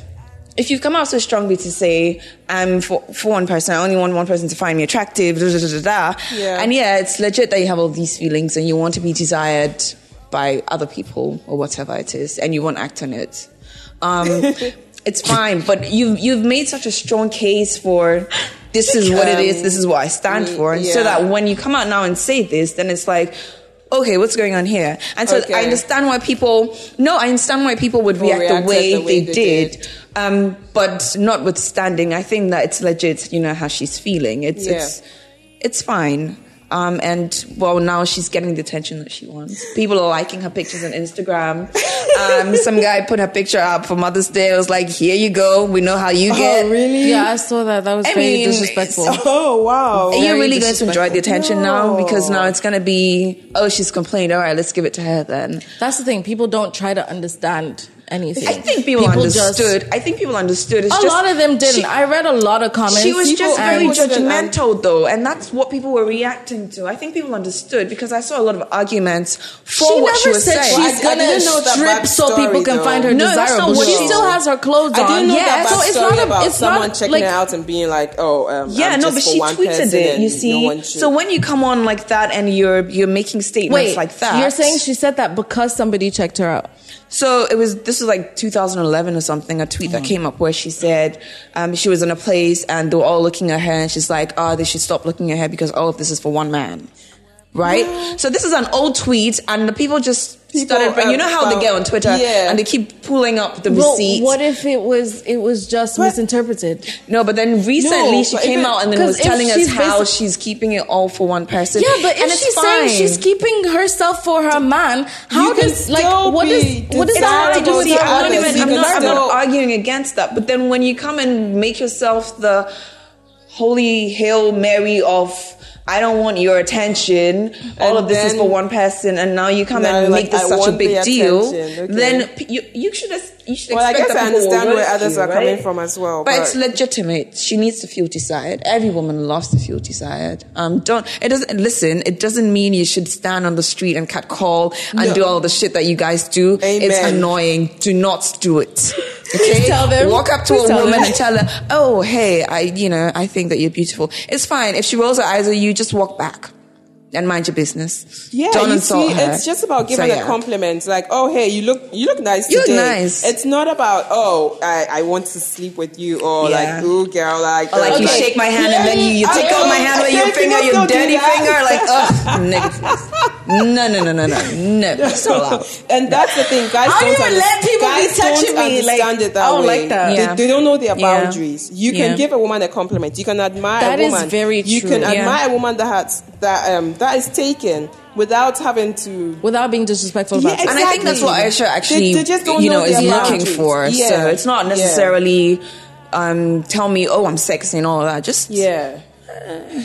If you come out so strongly to say, "I'm for, for one person, I only want one person to find me attractive," da, da, da, da, da,
Yeah.
and yeah, it's legit that you have all these feelings and you want to be desired by other people or whatever it is, and you won't act on it. Um, it's fine, but you've you've made such a strong case for this is what it is, this is what I stand for, and so that when you come out now and say this, then it's like. Okay, what's going on here? And so
Okay.
I understand why people. No, I understand why people would react the way,
the way
they,
they
did.
did.
Um, but notwithstanding, I think that it's legit. You know how she's feeling. It's
Yeah.
it's it's fine. Um, and well, now she's getting the attention that she wants. People are liking her pictures on Instagram. Um, some guy put her picture up for Mother's Day. I was like, "Here you go. We know how you get."
Oh, really?
Yeah, I saw that. That was
I
very
mean,
disrespectful.
Oh, wow.
Are
You're
really going to enjoy the attention now? Because now it's going to be, oh, she's complained. All right, let's give it to her then.
That's the thing. People don't try to understand anything.
I think people,
just-
understood. I think people understood. It's
a
just,
lot of them didn't.
she-
I read a lot of comments.
She was
People-
just very
people didn't
judgmental, though, and that's what people were reacting to. I think people understood because I saw a lot of arguments for
she
what
never
she was
said
saying.
she's
I- I
gonna
didn't know that
strip so
backstory,
people can
though.
find her
No, that's not
desirable.
what
She
she-
still has her clothes
I
on.
didn't know
Yeah,
that
so it's
not a-
about
it's
someone
not
checking
like-
it out and being like, "Oh, um,
yeah,
I'm
no,
just
but
for
she tweeted it. You see, so when you come on like that and you're you're making statements like that,
you're saying she said that because somebody checked her out?
So it was. This was like 2011 or something. A tweet that came up where she said um, she was in a place and they were all looking at her, and she's like, "Ah, they should stop looking at her because all of this is for one man." Right. So this is an old tweet, and the people just
People,
started. But you know how they get on Twitter,
Yeah.
and they keep pulling up the
Well,
receipts.
what if it was it was just
But-
misinterpreted?
no, but then recently
No,
she came
it-
out and then
'cause
was telling us how
basi-
she's keeping it all for one person.
Yeah, but
and
if she's
fine.
saying she's keeping herself for her man, how
You
does like
still
what does what does that have to do with
See,
to
her
I'm not, even, I'm, not, I'm not arguing against that, but then when you come and make yourself the holy hail Mary of I don't want your attention. All
And
of this is for one person, and now you come and
you're
make
like,
this
I
such a big deal.
Okay.
Then you you should you should
Well, I guess
that
I understand where others
you,
are coming
right?
from as well,
But, it's legitimate. She needs to feel desired. Every woman loves to feel desired. Um, don't it doesn't listen. It doesn't mean you should stand on the street and cat call and
No.
do all the shit that you guys do. It's annoying. Do not do it. Okay?
tell them.
Walk up to
Please
a woman
them.
and tell her, "Oh, hey, I, you know, I think that you're beautiful." It's fine. If she rolls her eyes at you, just walk back and mind your business.
Yeah,
don't
you see, it's just about
So,
giving
yeah.
a compliment. Like, oh, hey, you look, you look nice
You look
today.
nice.
It's not about, oh, I, I want to sleep with you, or
Yeah.
like, ooh, girl, like,
Or like you shake my hand and then you, you take out my hand with your finger, your dirty finger, like, ugh, negative. No, no, no, no, no, no. So loud.
and that's the thing, guys
How do
don't,
you
under-
let people be touching
don't
me? Like,
understand it that
I don't
way.
like that.
Yeah.
They, they don't know their
Yeah.
boundaries. You can
Yeah.
give a woman a compliment. You can admire
That
a
is
woman.
very true.
You can
Yeah.
admire a woman that has that um that is taken without having to
without being disrespectful
Yeah,
about it.
And I think that's what Ayesha actually,
They- they just don't
you know,
know
is
their
looking for.
Yeah.
So it's not
Yeah.
necessarily, um, tell me, oh, I'm sexy and all that. Just,
Yeah.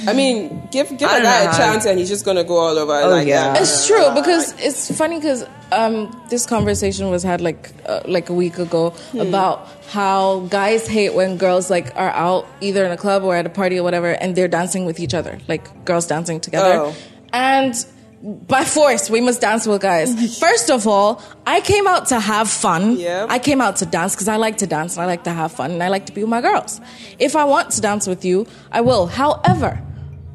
I mean, give give
I
a
don't
guy a
how-
chance and he's just gonna go all over
Oh,
like
yeah.
that.
It's true because it's funny because um, this conversation was had like uh, like a week ago
Hmm.
about how guys hate when girls like are out either in a club or at a party or whatever and they're dancing with each other, like girls dancing together,
Oh.
and by force, we must dance with guys. First of all, I came out to have fun.
Yeah.
I came out to dance because I like to dance and I like to have fun and I like to be with my girls. If I want to dance with you, I will. However,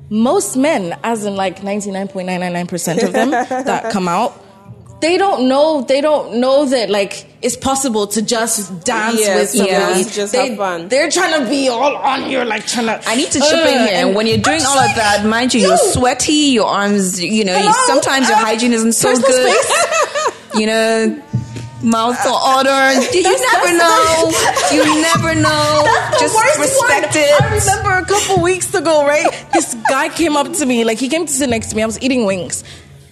most men, as in like 99.999% of them that come out, they don't know, they don't know that like it's possible to just dance with
yeah,
somebody.
to just
they,
have fun.
They're trying to be all on you, like trying to.
I need to chip in here. And when you're doing all of that, mind you, you're sweaty, your arms, you know,
Hello?
sometimes your hygiene isn't so good. You know, mouth or odor. You never know. You never know. Just
the worst
respect
one.
it.
I remember a couple weeks ago, right? This guy came up to me, like he came to sit next to me. I was eating wings.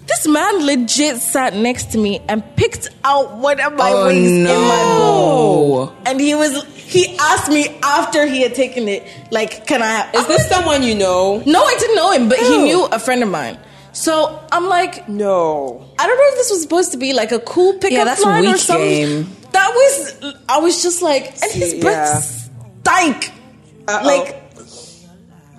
This man legit sat next to me and picked out one of my
Oh,
wings in my bowl. And he was he asked me after he had taken it, like, can I have
Is this someone you know?
No, I didn't know him, but he knew a friend of mine. So I'm like,
No.
I don't know if this was supposed to be like a cool pickup
Yeah, that's
line or something.
game.
That was I was just like, and his
See,
breath stank.
Uh-oh.
Like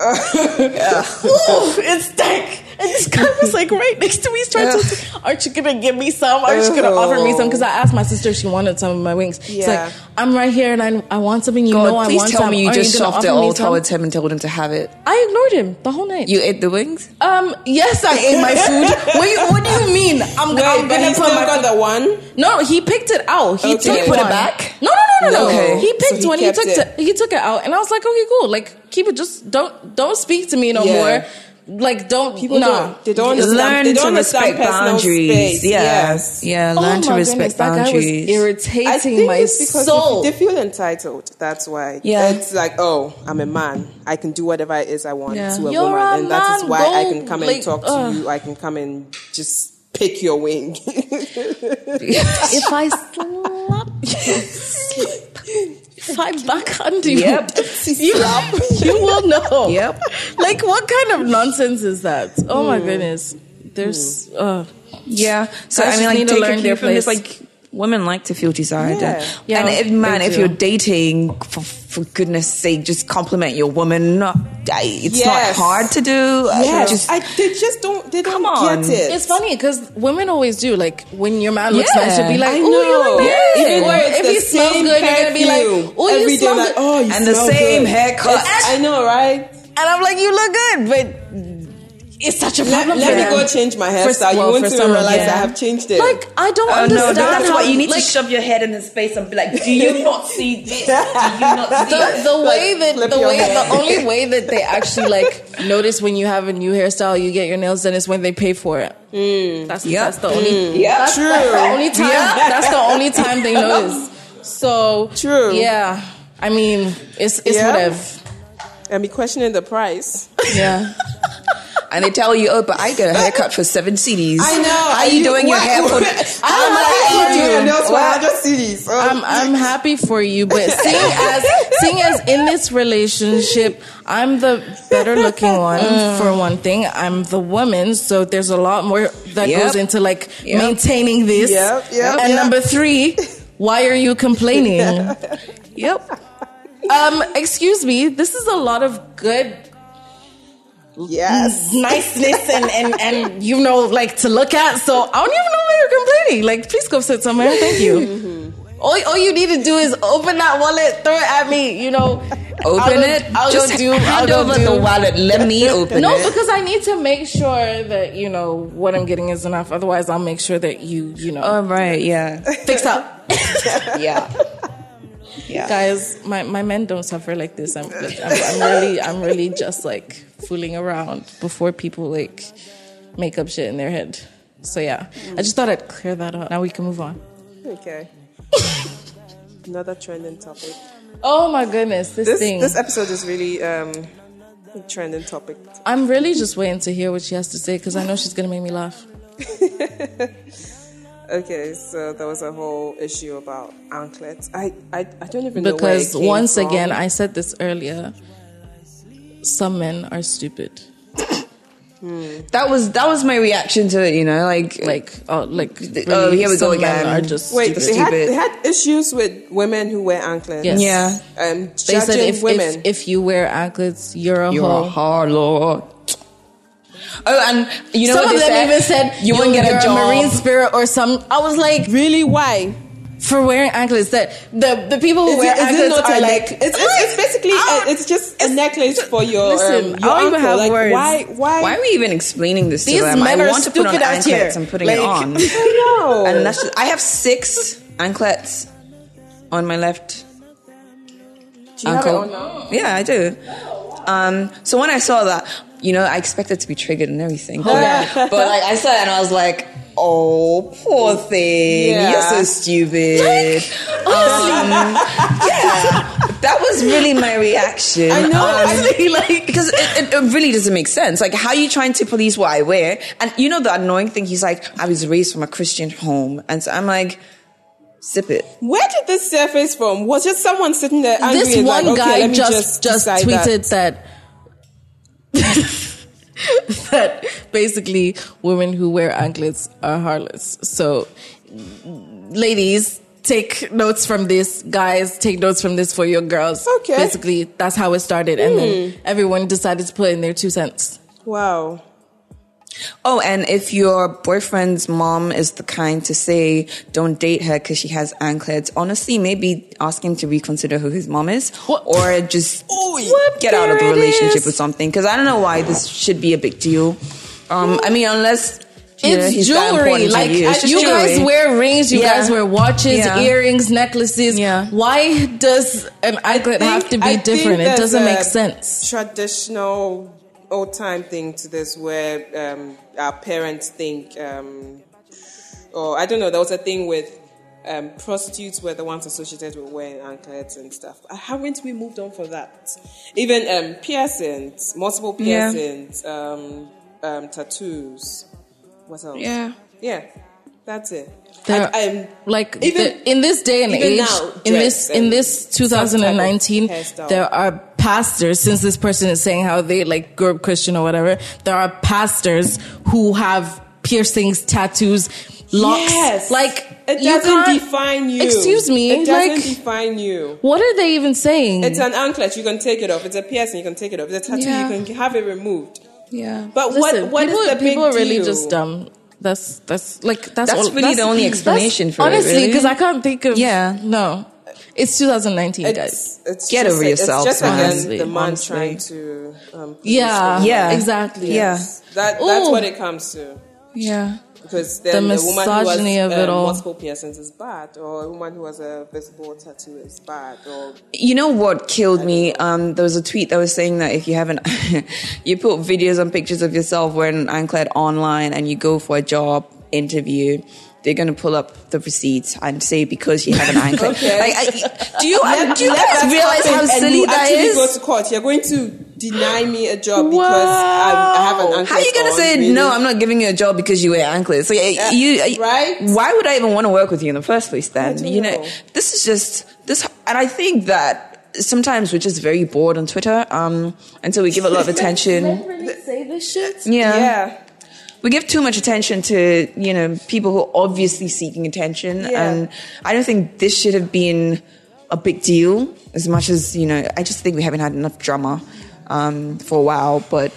Ooh, it stank. And this guy was like right next to me. He's trying to, aren't you gonna give me some? Aren't you gonna offer me some? Because I asked my sister if she wanted some of my wings. She's like, I'm right here and I, I want something. You
God,
know I
please
want
tell
some.
me you
Are
just
gonna
shoved it all towards him and told him to have it.
I ignored him the whole night.
You ate the wings?
um, yes, I ate my food. Wait, what do you mean? I'm,
Wait,
I'm
but
gonna
he
put
still
my
got the one?
No, he picked it out. He
Okay.
took
Did he
put it
one.
back?
No, no, no, no, no.
Okay.
He picked
So he
one. He took
it.
it. He took it out, and I was like, okay, cool. Like, keep it. Just don't don't speak to me no
Yeah.
more. Like, don't.
People
nah.
don't. They don't understand.
Learn
they don't
to
understand
respect boundaries.
Space.
Yeah.
Yes.
Yeah,
Oh
learn to respect
goodness, that
boundaries.
irritating
I think
my
it's because
soul.
they feel entitled. That's why.
Yeah.
It's like, oh, I'm a man. I can do whatever it is I want
Yeah.
to a
You're
woman,
a
and that is why I can come
like,
and talk to you. I can come and just pick your wing.
if I slap you, if I backhand you,
Yep.
you, you will know.
Yep.
Like, what kind of nonsense is that? Oh
Hmm.
my goodness. There's. Uh,
Yeah. So
Guys
I mean, like
need to
take
learn
a
their
cue from this. Like women like to feel desired.
Yeah.
Yeah,
and if, man, if you're dating, for, for goodness sake, just compliment your woman. No, it's
Yes.
not hard to do. I
yes.
Just,
I, they just don't. They don't
Come on.
get it.
It's funny because women always do. Like when your man looks
Yeah.
nice, you'll be like,
I
"Oh, you
know.
look nice."
Yeah. Even
Or if
the
he smells
same
good, you're gonna be like, "Oh,
Every
you
day,
smell
like,
good."
oh, you
And the same
good.
haircut.
It's- I know, right?
And I'm like, "You look good," but it's such a
Let,
problem
let
for
me go change my
For-
hairstyle.
well,
you won't
for
even
some
realize
them.
I have changed it.
Like I don't
oh, no,
understand
that's
how
what you need
like,
to shove your head in his face and be like, "Do you not see this? Do you not see
the, the way
Like,
that the way
hair.
the only way that they actually like notice when you have a new hairstyle, you get your nails done is when they pay for it. Mm. That's
Yep.
that's the mm. only
Yeah,
that's
True.
the only time that's the only time they notice. So
True.
Yeah, I mean it's it's
Yeah.
whatever.
and be questioning the price.
Yeah.
And they tell you, "Oh, but I get a haircut for seven cedis."
I know.
How are you, doing your hair? For,
How
I'm
much
happy
are
for
you
you.
doing nails for
What?
100 cedis? Oh.
I'm I'm happy for you, but seeing as seeing as in this relationship, I'm the better looking one for one thing. I'm the woman, so there's a lot more that
Yep.
goes into like
Yep.
maintaining this.
Yep, yep,
and
yep.
number three, why are you complaining?
yep.
um, excuse me, this is a lot of good
yes.
niceness and, and, and you know, like to look at. So I don't even know why you're complaining. Like, please go sit somewhere. Thank you. Mm-hmm. All, all you need to do is open that wallet, throw it at me. You know,
Open
I'll
it.
I'll
Just
do. I'll
hand over
do.
the wallet. Let me open
No,
it.
because I need to make sure that you know what I'm getting is enough. Otherwise, I'll make sure that you, you know,
Oh right, yeah,
fix up.
yeah, yeah.
Guys, my, my men don't suffer like this. I'm, I'm, I'm really I'm really just like fooling around before people like make up shit in their head. So yeah, I just thought I'd clear that up. Now we can move on.
Okay. Another trending topic.
Oh my goodness, this,
This
thing.
this episode is really um a trending topic.
I'm really just waiting to hear what she has to say because I know she's gonna make me laugh.
Okay, so there was a whole issue about anklets. I I, I don't even know where it
Because
came
once
from.
again, I said this earlier. Some men are stupid.
That was that was my reaction to it. You know, like
Like, oh, like.
oh, here we go again.
Are just
Wait,
stupid.
they had, they had issues with women who wear anklets.
Yes.
yeah,
Um,
They
judging
said if,
women.
if if you wear anklets, you're a
you're a harlot. Oh, and you know
Some
what
of
they
them
said?
even said
you won't get
you're
a job.
Marine spirit or some. I was like,
Really? Why?
For wearing anklets. That the the people who
Is
wear
it
anklets
not
are
a
like.
It's, it's, it's basically
Ah,
a, it's just a necklace for your
listen,
um, your
I don't even
ankle.
have
like,
words.
Why? Why?
Why are we even explaining this to
These
them? I
men are
want to put on
stupid out
anklets.
here.
I'm putting
Like-
it on.
I know.
And that's just, I have six anklets on my left
Do you
ankle.
on?
Yeah, I do. Um, so when I saw that, you know, I expected to be triggered and everything. but like I saw it and I was like, oh, poor thing.
Yeah.
You're so stupid. um, yeah, that was really my reaction.
I know.
Um,
I
like
because it, it, it really doesn't make sense. Like, how are you trying to police what I wear? And you know the annoying thing? He's like, I was raised from a Christian home. And so I'm like, sip it.
Where did this surface from? Was just someone sitting there angry
this
and
one
like, okay,
guy
let
just
just
just tweeted
that.
that. that basically women who wear anklets are harlots. So, ladies, take notes from this. Guys, take notes from this for your girls.
Okay.
Basically, that's how it started, and then hmm. everyone decided to put in their two cents.
Wow.
Oh, and if your boyfriend's mom is the kind to say, don't date her because she has anklets, honestly, maybe ask him to reconsider who his mom is.
What?
Or just
What?
get out of the relationship
is.
or something. Because I don't know why this should be a big deal. Um, I mean, unless.
It's
he's that
jewelry. Like
you. It's just
you guys
jewelry.
wear rings, you
Yeah.
guys wear watches,
Yeah.
earrings, necklaces.
Yeah.
Why does an anklet have to be
I
different? It doesn't make sense.
Traditional old time thing to this where um, our parents think, um, or I don't know, there was a thing with um, prostitutes were the ones associated with wearing anklets and stuff. Haven't we moved on from that? Even um, piercings, multiple
Yeah.
piercings, um, um, tattoos. What else?
Yeah.
Yeah, that's it. I, I'm,
like
Even-
the- in this day and
even
age
now,
in this in this
some type of
2019 there are pastors since this person is saying how they like grew up christian or whatever there are pastors who have piercings tattoos locks
Yes.
like
it doesn't
can't-
define you.
excuse me
It doesn't
like
define you.
what are they even saying
It's an anklet. You can take it off. It's a piercing. You can take it off. It's a tattoo.
Yeah.
You can have it removed.
Yeah.
But
Listen,
what? What is
people,
the big
people are really
deal?
just dumb that's that's like that's
That's
all,
really the only explanation
that's-
for it,
honestly
really.
because i can't think of
Yeah.
no it's 2019 guys
It's, it's
Get
just,
over yourself,
It's just
honestly,
again the man
honestly.
trying to. Um,
yeah
Yeah.
exactly
Yeah.
That that's
Ooh.
what it comes to.
Yeah.
Because then
The
the, woman who has
misogyny of it
um,
all.
multiple piercings is bad, or a woman who has a visible tattoo is bad, or
You know what killed me? Um, there was a tweet that was saying that if you haven't, you put videos and pictures of yourself wearing an anklet online and you go for a job interview, they're going to pull up the receipts and say because you have an anklet.
Okay.
Like, I, do you,
Let-
do you guys realize how silly that
actually
is?
go to court. You're going to deny me a job because I, I have an anklet.
How are you going to say
really?
no? I'm not giving you a job because you wear anklets. Uh, you,
right?
Why would I even want to work with you in the first place? Then you know,
know.
this is just this, and I think that sometimes we're just very bored on Twitter. Um, and so we give a lot of attention.
really say this shit
Yeah.
Yeah.
We give too much attention to you know people who are obviously seeking attention,
Yeah.
and I don't think this should have been a big deal as much as you know. I just think we haven't had enough drama um, for a while, but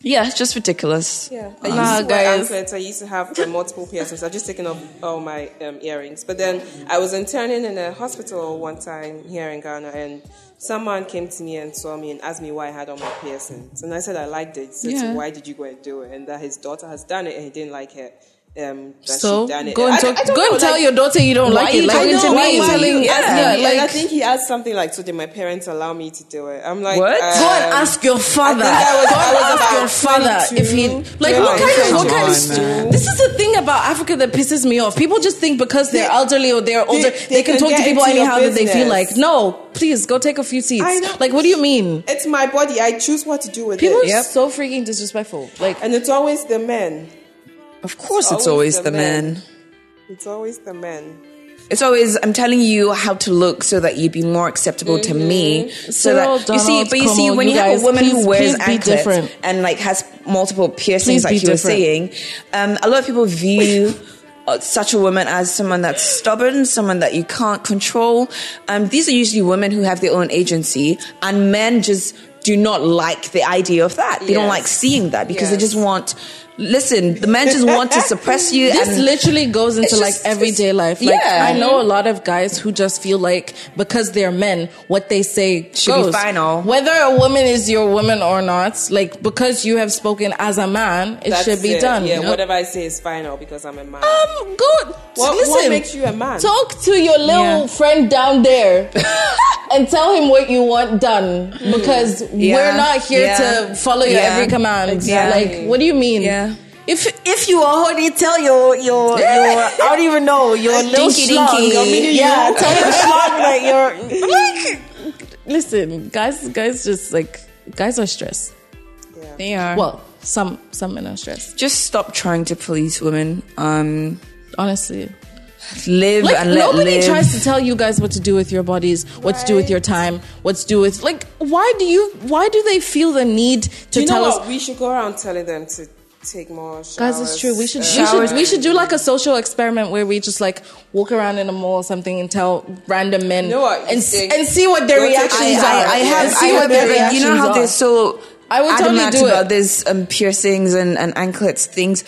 yeah, it's just ridiculous.
Yeah, I used
Nah,
to wear
guys.
anklets. I used to have uh, multiple piercings. I've just taken off all my um, earrings. But then I was interning in a hospital one time here in Ghana, and someone came to me and saw me and asked me why I had all my piercings. And I said I liked it. He said,
Yeah.
so why did you go and do it? And that his daughter has done it and he didn't like it. Um,
So
she done it.
go and
I-
talk,
I
go
know,
and tell
like-
your daughter you don't like it.
you
Like,
to
why
me?
you
telling-
Yeah,
yeah,
and
like-
I think he asked something like, "So did my parents allow me to do it?" I'm like,
What?
um,
Go and ask your father.
I think I was-
Go and ask your father
22,
if he like what kind of what kind of.
21,
This is the thing about Africa that pisses me off. People just think because they're
They-
elderly or they're older, they,
they
can
can
talk to people anyhow that they feel like. No, please go take a few seats. Like, what do you mean?
It's my body. I choose what to do with it.
People are so freaking disrespectful. Like,
And it's always the men.
Of course, it's
always
always
the
the men.
men. It's always the men.
It's always I'm telling you how to look so that you'd be more acceptable to me. So
Cyril,
that you see, but you see, when
you
you have a woman
please-
who wears anklets
different.
and like has multiple piercings,
Please
like you were saying, um, a lot of people view. Uh, such a woman as someone that's stubborn, someone that you can't control. Um, these are usually women who have their own agency, and men just do not like the idea of that. They don't like seeing that because they just want. Listen, the men just want to suppress you.
This literally goes into like
just-
everyday life. Like
yeah.
I know a lot of guys who just feel like because they're men, what they say
Should be final.
Whether a woman is your woman or not, like because you have spoken as a man, it
That's
should be
it.
done.
Yeah,
you know?
whatever I say is final because I'm a man.
Um, good.
what,
Listen,
what makes you a man?
talk to your little
Yeah.
friend down there and tell him what you want done because
Yeah.
we're not here to follow your every command.
Exactly.
Like, what do you mean?
Yeah.
If if you are already tell your your your I don't even know your little
Dinky
schlong,
dinky.
your mini- yeah, tell your schlong that you're like. Listen, guys, guys, just like guys are stressed.
They are.
Well, some some men are stressed.
just stop trying to police women. Um,
Honestly,
live
like
and let
nobody
live.
tries to tell you guys what to do with your bodies, what to do with your time, what to do with like. Why do you? Why do they feel the need to
Do you know
tell
what?
us?
We should go around telling them to take more showers.
Guys, it's true. We should,
uh,
we should we should do like a social experiment where we just like walk around in a mall or something and tell random men
You know what?
and
Think-
and see what their
Go take
reactions
a
are.
I, I have,
And
I
see what
have
their
very, you know how
are.
they're so
I would totally
adamant
do it.
about this um, piercings and, and anklets things.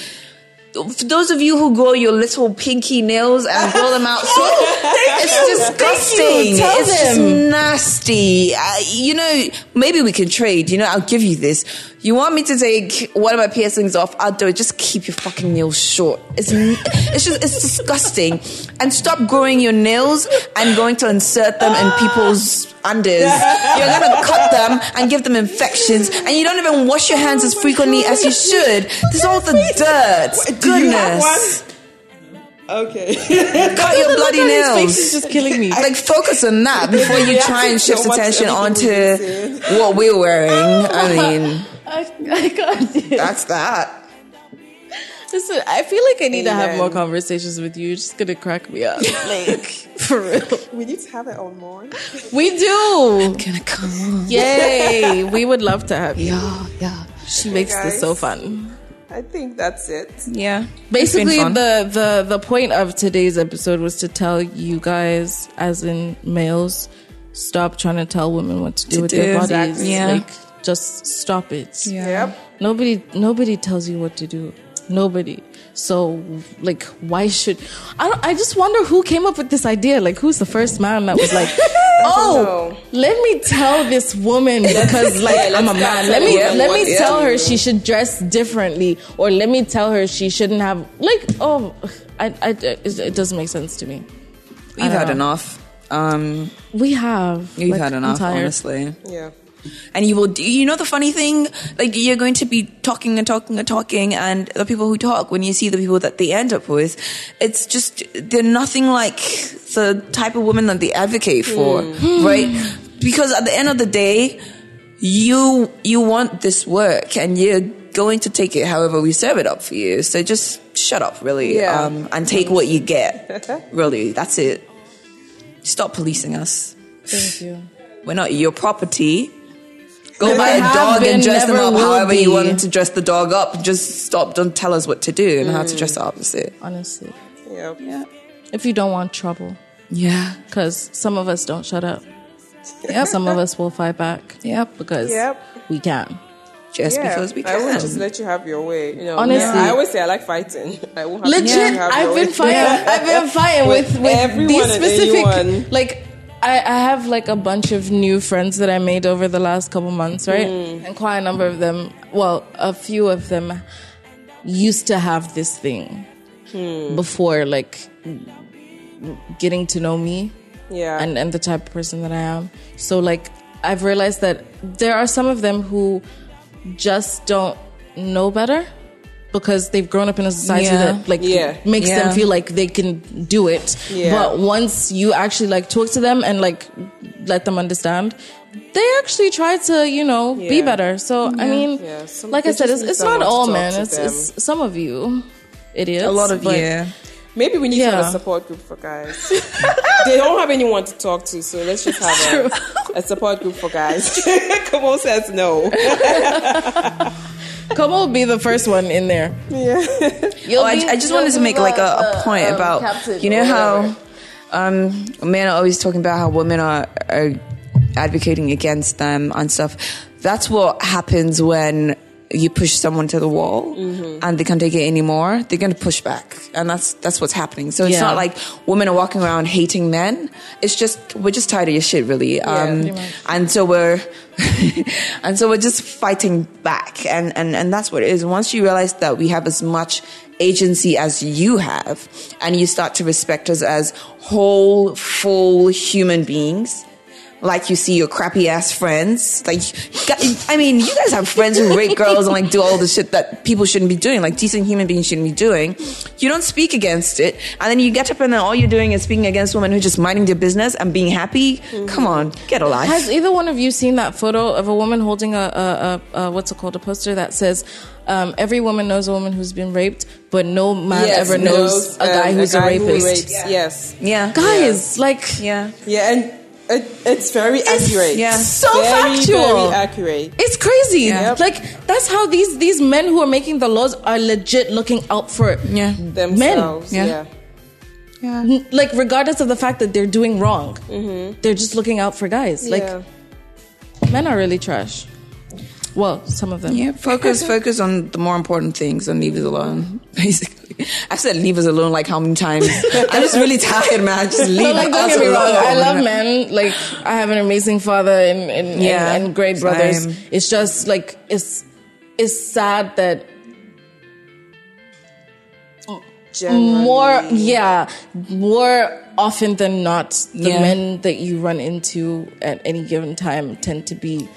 For those of you who grow your little pinky nails and grow them out, so it's disgusting.
Tell
it's just nasty. Uh, you know, maybe we can trade. You know, I'll give you this. You want me to take one of my piercings off? I'll do it. Just keep your fucking nails short. It's it's just it's disgusting. And stop growing your nails and going to insert them in people's unders. You're gonna cut them and give them infections, and you don't even wash your hands as frequently as you should. There's all the dirt.
Do you have
Goodness.
Okay.
Cut your bloody
His face
nails.
is just killing me.
Like focus on that before you try and shift
So
attention onto what we're wearing. I mean,
I, I can't do it.
that's that.
Listen, I feel like I need to have more conversations with you. You're just gonna crack me up, like for real.
we need to have it on more.
We do.
I'm Gonna come on.
Yay! we would love to have you.
Yeah, yeah,
She makes this so fun.
I think that's it.
yeah.
Basically,
It's been fun.
the, the the point of today's episode was to tell you guys, as in males, stop trying to tell women what to do
To
with
do,
their bodies.
exactly. Yeah.
Like, just stop it.
Yep.
Nobody nobody tells you what to do. Nobody. So like why should I don't, I just wonder who came up with this idea. Like who's the first man that was like, "Oh, let me tell this woman because like
Yeah,
I'm a
let's
man. Let me let me
what
tell her she should dress differently or let me tell her she shouldn't have like oh I, I it, it doesn't make sense to me.
We've had
know.
enough. Um,
We have
we've
Like,
had enough, honestly.
Yeah.
And you will, do, you know, the funny thing, like you're going to be talking and talking and talking, and the people who talk, when you see the people that they end up with, it's just they're nothing like the type of women that they advocate for, right? Because at the end of the day, you you want this work, and you're going to take it however we serve it up for you. So just shut up, really,
Yeah.
um, and take what you get. really, that's it. Stop policing us.
Thank you.
We're not your property. Go buy a dog
been,
and dress them up
will
however you
be.
want to dress the dog up. Just stop. Don't tell us what to do and how to dress it up. That's it.
Honestly.
Yep.
Yeah.
If you don't want trouble.
Yeah.
Because some of us don't shut up. Yep. Some of us will fight back.
Yep.
Because
Yep.
we can.
Just
Yeah.
because we
I would
can.
just let you have your way. You know,
Honestly.
I always say I like fighting. I will have
Legit,
you have
I've
your
been
way.
fighting. I've been fighting with,
With
with
everyone
these specific.
anyone.
Like, I, I have like a bunch of new friends that I made over the last couple months, right?
Hmm.
And quite a number of them, well, a few of them used to have this thing
Hmm.
before, like getting to know me.
Yeah.
and and the type of person that I am. So like I've realized that there are some of them who just don't know better because they've grown up in a society
Yeah.
that like
Yeah.
makes
Yeah.
them feel like they can do it.
Yeah.
But once you actually like talk to them and like let them understand, they actually try to, you know, be better. So I mean,
Yeah. Some-
like I said, it's, it's not all
talk
men. It's, it's some of you idiots.
a lot of
but-
you.
Maybe we need to have a support group for guys. they don't have anyone to talk to, so let's just have a, a support group for guys. Come on, says no.
Come will be the first one in there.
Yeah.
Oh, I,
be-
I just wanted to make
the-
like a, a
the,
point
um,
about
captain
you know how
whatever.
um men are always talking about how women are, are advocating against them and stuff. that's what happens when you push someone to the wall and they can't take it anymore. They're going to push back, and that's that's what's happening. So it's
Yeah.
not like women are walking around hating men. It's just we're just tired of your shit, really. Um, and so we're and so we're just fighting back, and and and that's what it is. Once you realize that we have as much agency as you have, and you start to respect us as whole, full human beings like you see your crappy ass friends. Like, I mean, you guys have friends who rape girls and like do all the shit that people shouldn't be doing, like decent human beings shouldn't be doing. You don't speak against it, and then you get up and then all you're doing is speaking against women who are just minding their business and being happy. Come on, get a life.
Has either one of you seen that photo of a woman holding a, a, a, a what's it called, a poster that says, um, "Every woman knows a woman who's been raped, but no man
Yes,
ever knows, a guy
um,
who's a,
guy who
rapist."
rapes, Yes.
yeah,
Guys, like,
yeah.
Yeah, and it, it's very accurate.
yeah.
so
very,
factual.
Very accurate.
It's crazy.
Yeah.
Like that's how these these men who are making the laws are legit looking out for
Yeah.
Themselves.
Yeah.
yeah.
Yeah.
Like regardless of the fact that they're doing wrong, mm-hmm. they're just looking out for guys. Like
yeah.
men are really trash. Well, some of them.
Yeah, focus focus on the more important things and leave us alone. Basically, I've said leave us alone like how many times? I'm just really tired, man. Just leave
like, don't
us
get me
alone.
wrong. I love men. Like, I have an amazing father and and,
Yeah,
and, and great brothers.
same.
It's just like it's it's sad that
Generally.
more yeah more often than not the
Yeah.
men that you run into at any given time tend to be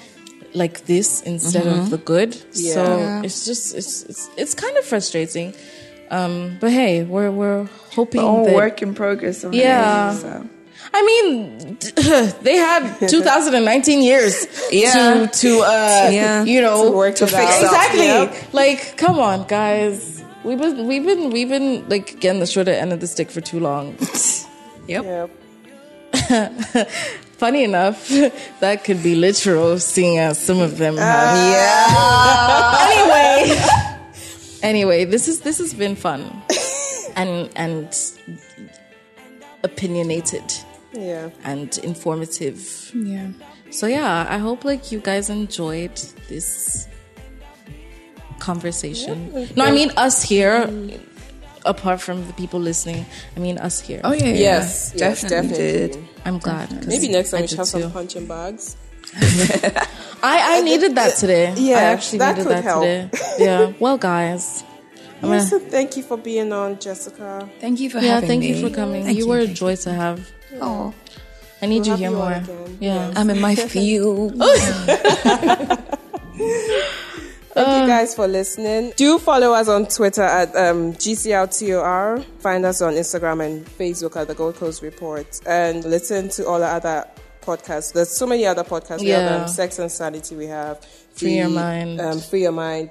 like this instead of the good so
Yeah.
it's just it's, it's it's kind of frustrating um but hey we're we're hoping
all
that
work in progress.
Yeah.
here, so.
I mean, they had 2019 years
Yeah.
to to uh,
Yeah.
you know
To work
To fix
exactly.
Yep.
Like, come on, guys. We've been we've been we've been like getting the shorter end of the stick for too long.
Yep.
Yeah.
Funny enough, that could be literal, seeing as some of them have. Ah.
Yeah.
anyway, anyway, this is this has been fun and and opinionated
Yeah.
and informative.
Yeah.
So yeah, I hope like you guys enjoyed this conversation. no, I mean us here. Mm. Apart from the people listening, I mean us here.
Oh yeah.
Yes.
yeah.
Yes,
definitely,
definitely.
did.
I'm glad. 'cause
Maybe next time
I
we should
did
have some
too.
punching bags.
I I needed that today.
Yeah,
I actually
that
needed
could
that
help.
today. Yeah. Well, guys. I'm gonna-
thank you for being on, Jessica.
Thank you for
yeah,
having
thank
me.
you for coming.
Thank
you were a joy to have.
Oh,
I need
We'll
you
have
here
you
more.
again.
Yeah.
I'm in my field.
Thank
Uh.
you guys for listening. Do follow us on Twitter at um, GCLTOR. Find us on Instagram and Facebook at the Gold Coast Report. And listen to all the other podcasts. There's so many other podcasts. We have
Yeah.
um, Sex and Sanity. We have
Free Your Mind.
Um, Free Your Mind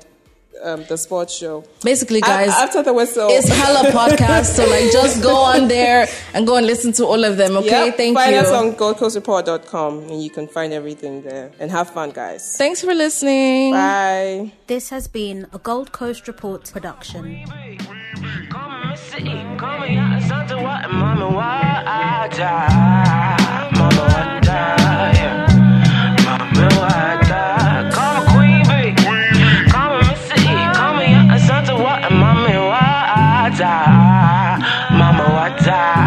um, the sports show.
Basically, guys, I,
after the whistle,
it's hella podcast. so like, just go on there and go and listen to all of them. Okay,
yep.
thank
find
you.
Find us on GoldCoastReport.com and you can find everything there. And have fun, guys.
Thanks for listening.
Bye.
This has been a Gold Coast Report production.
Mama, I die. Mama, I die. Mama, I die.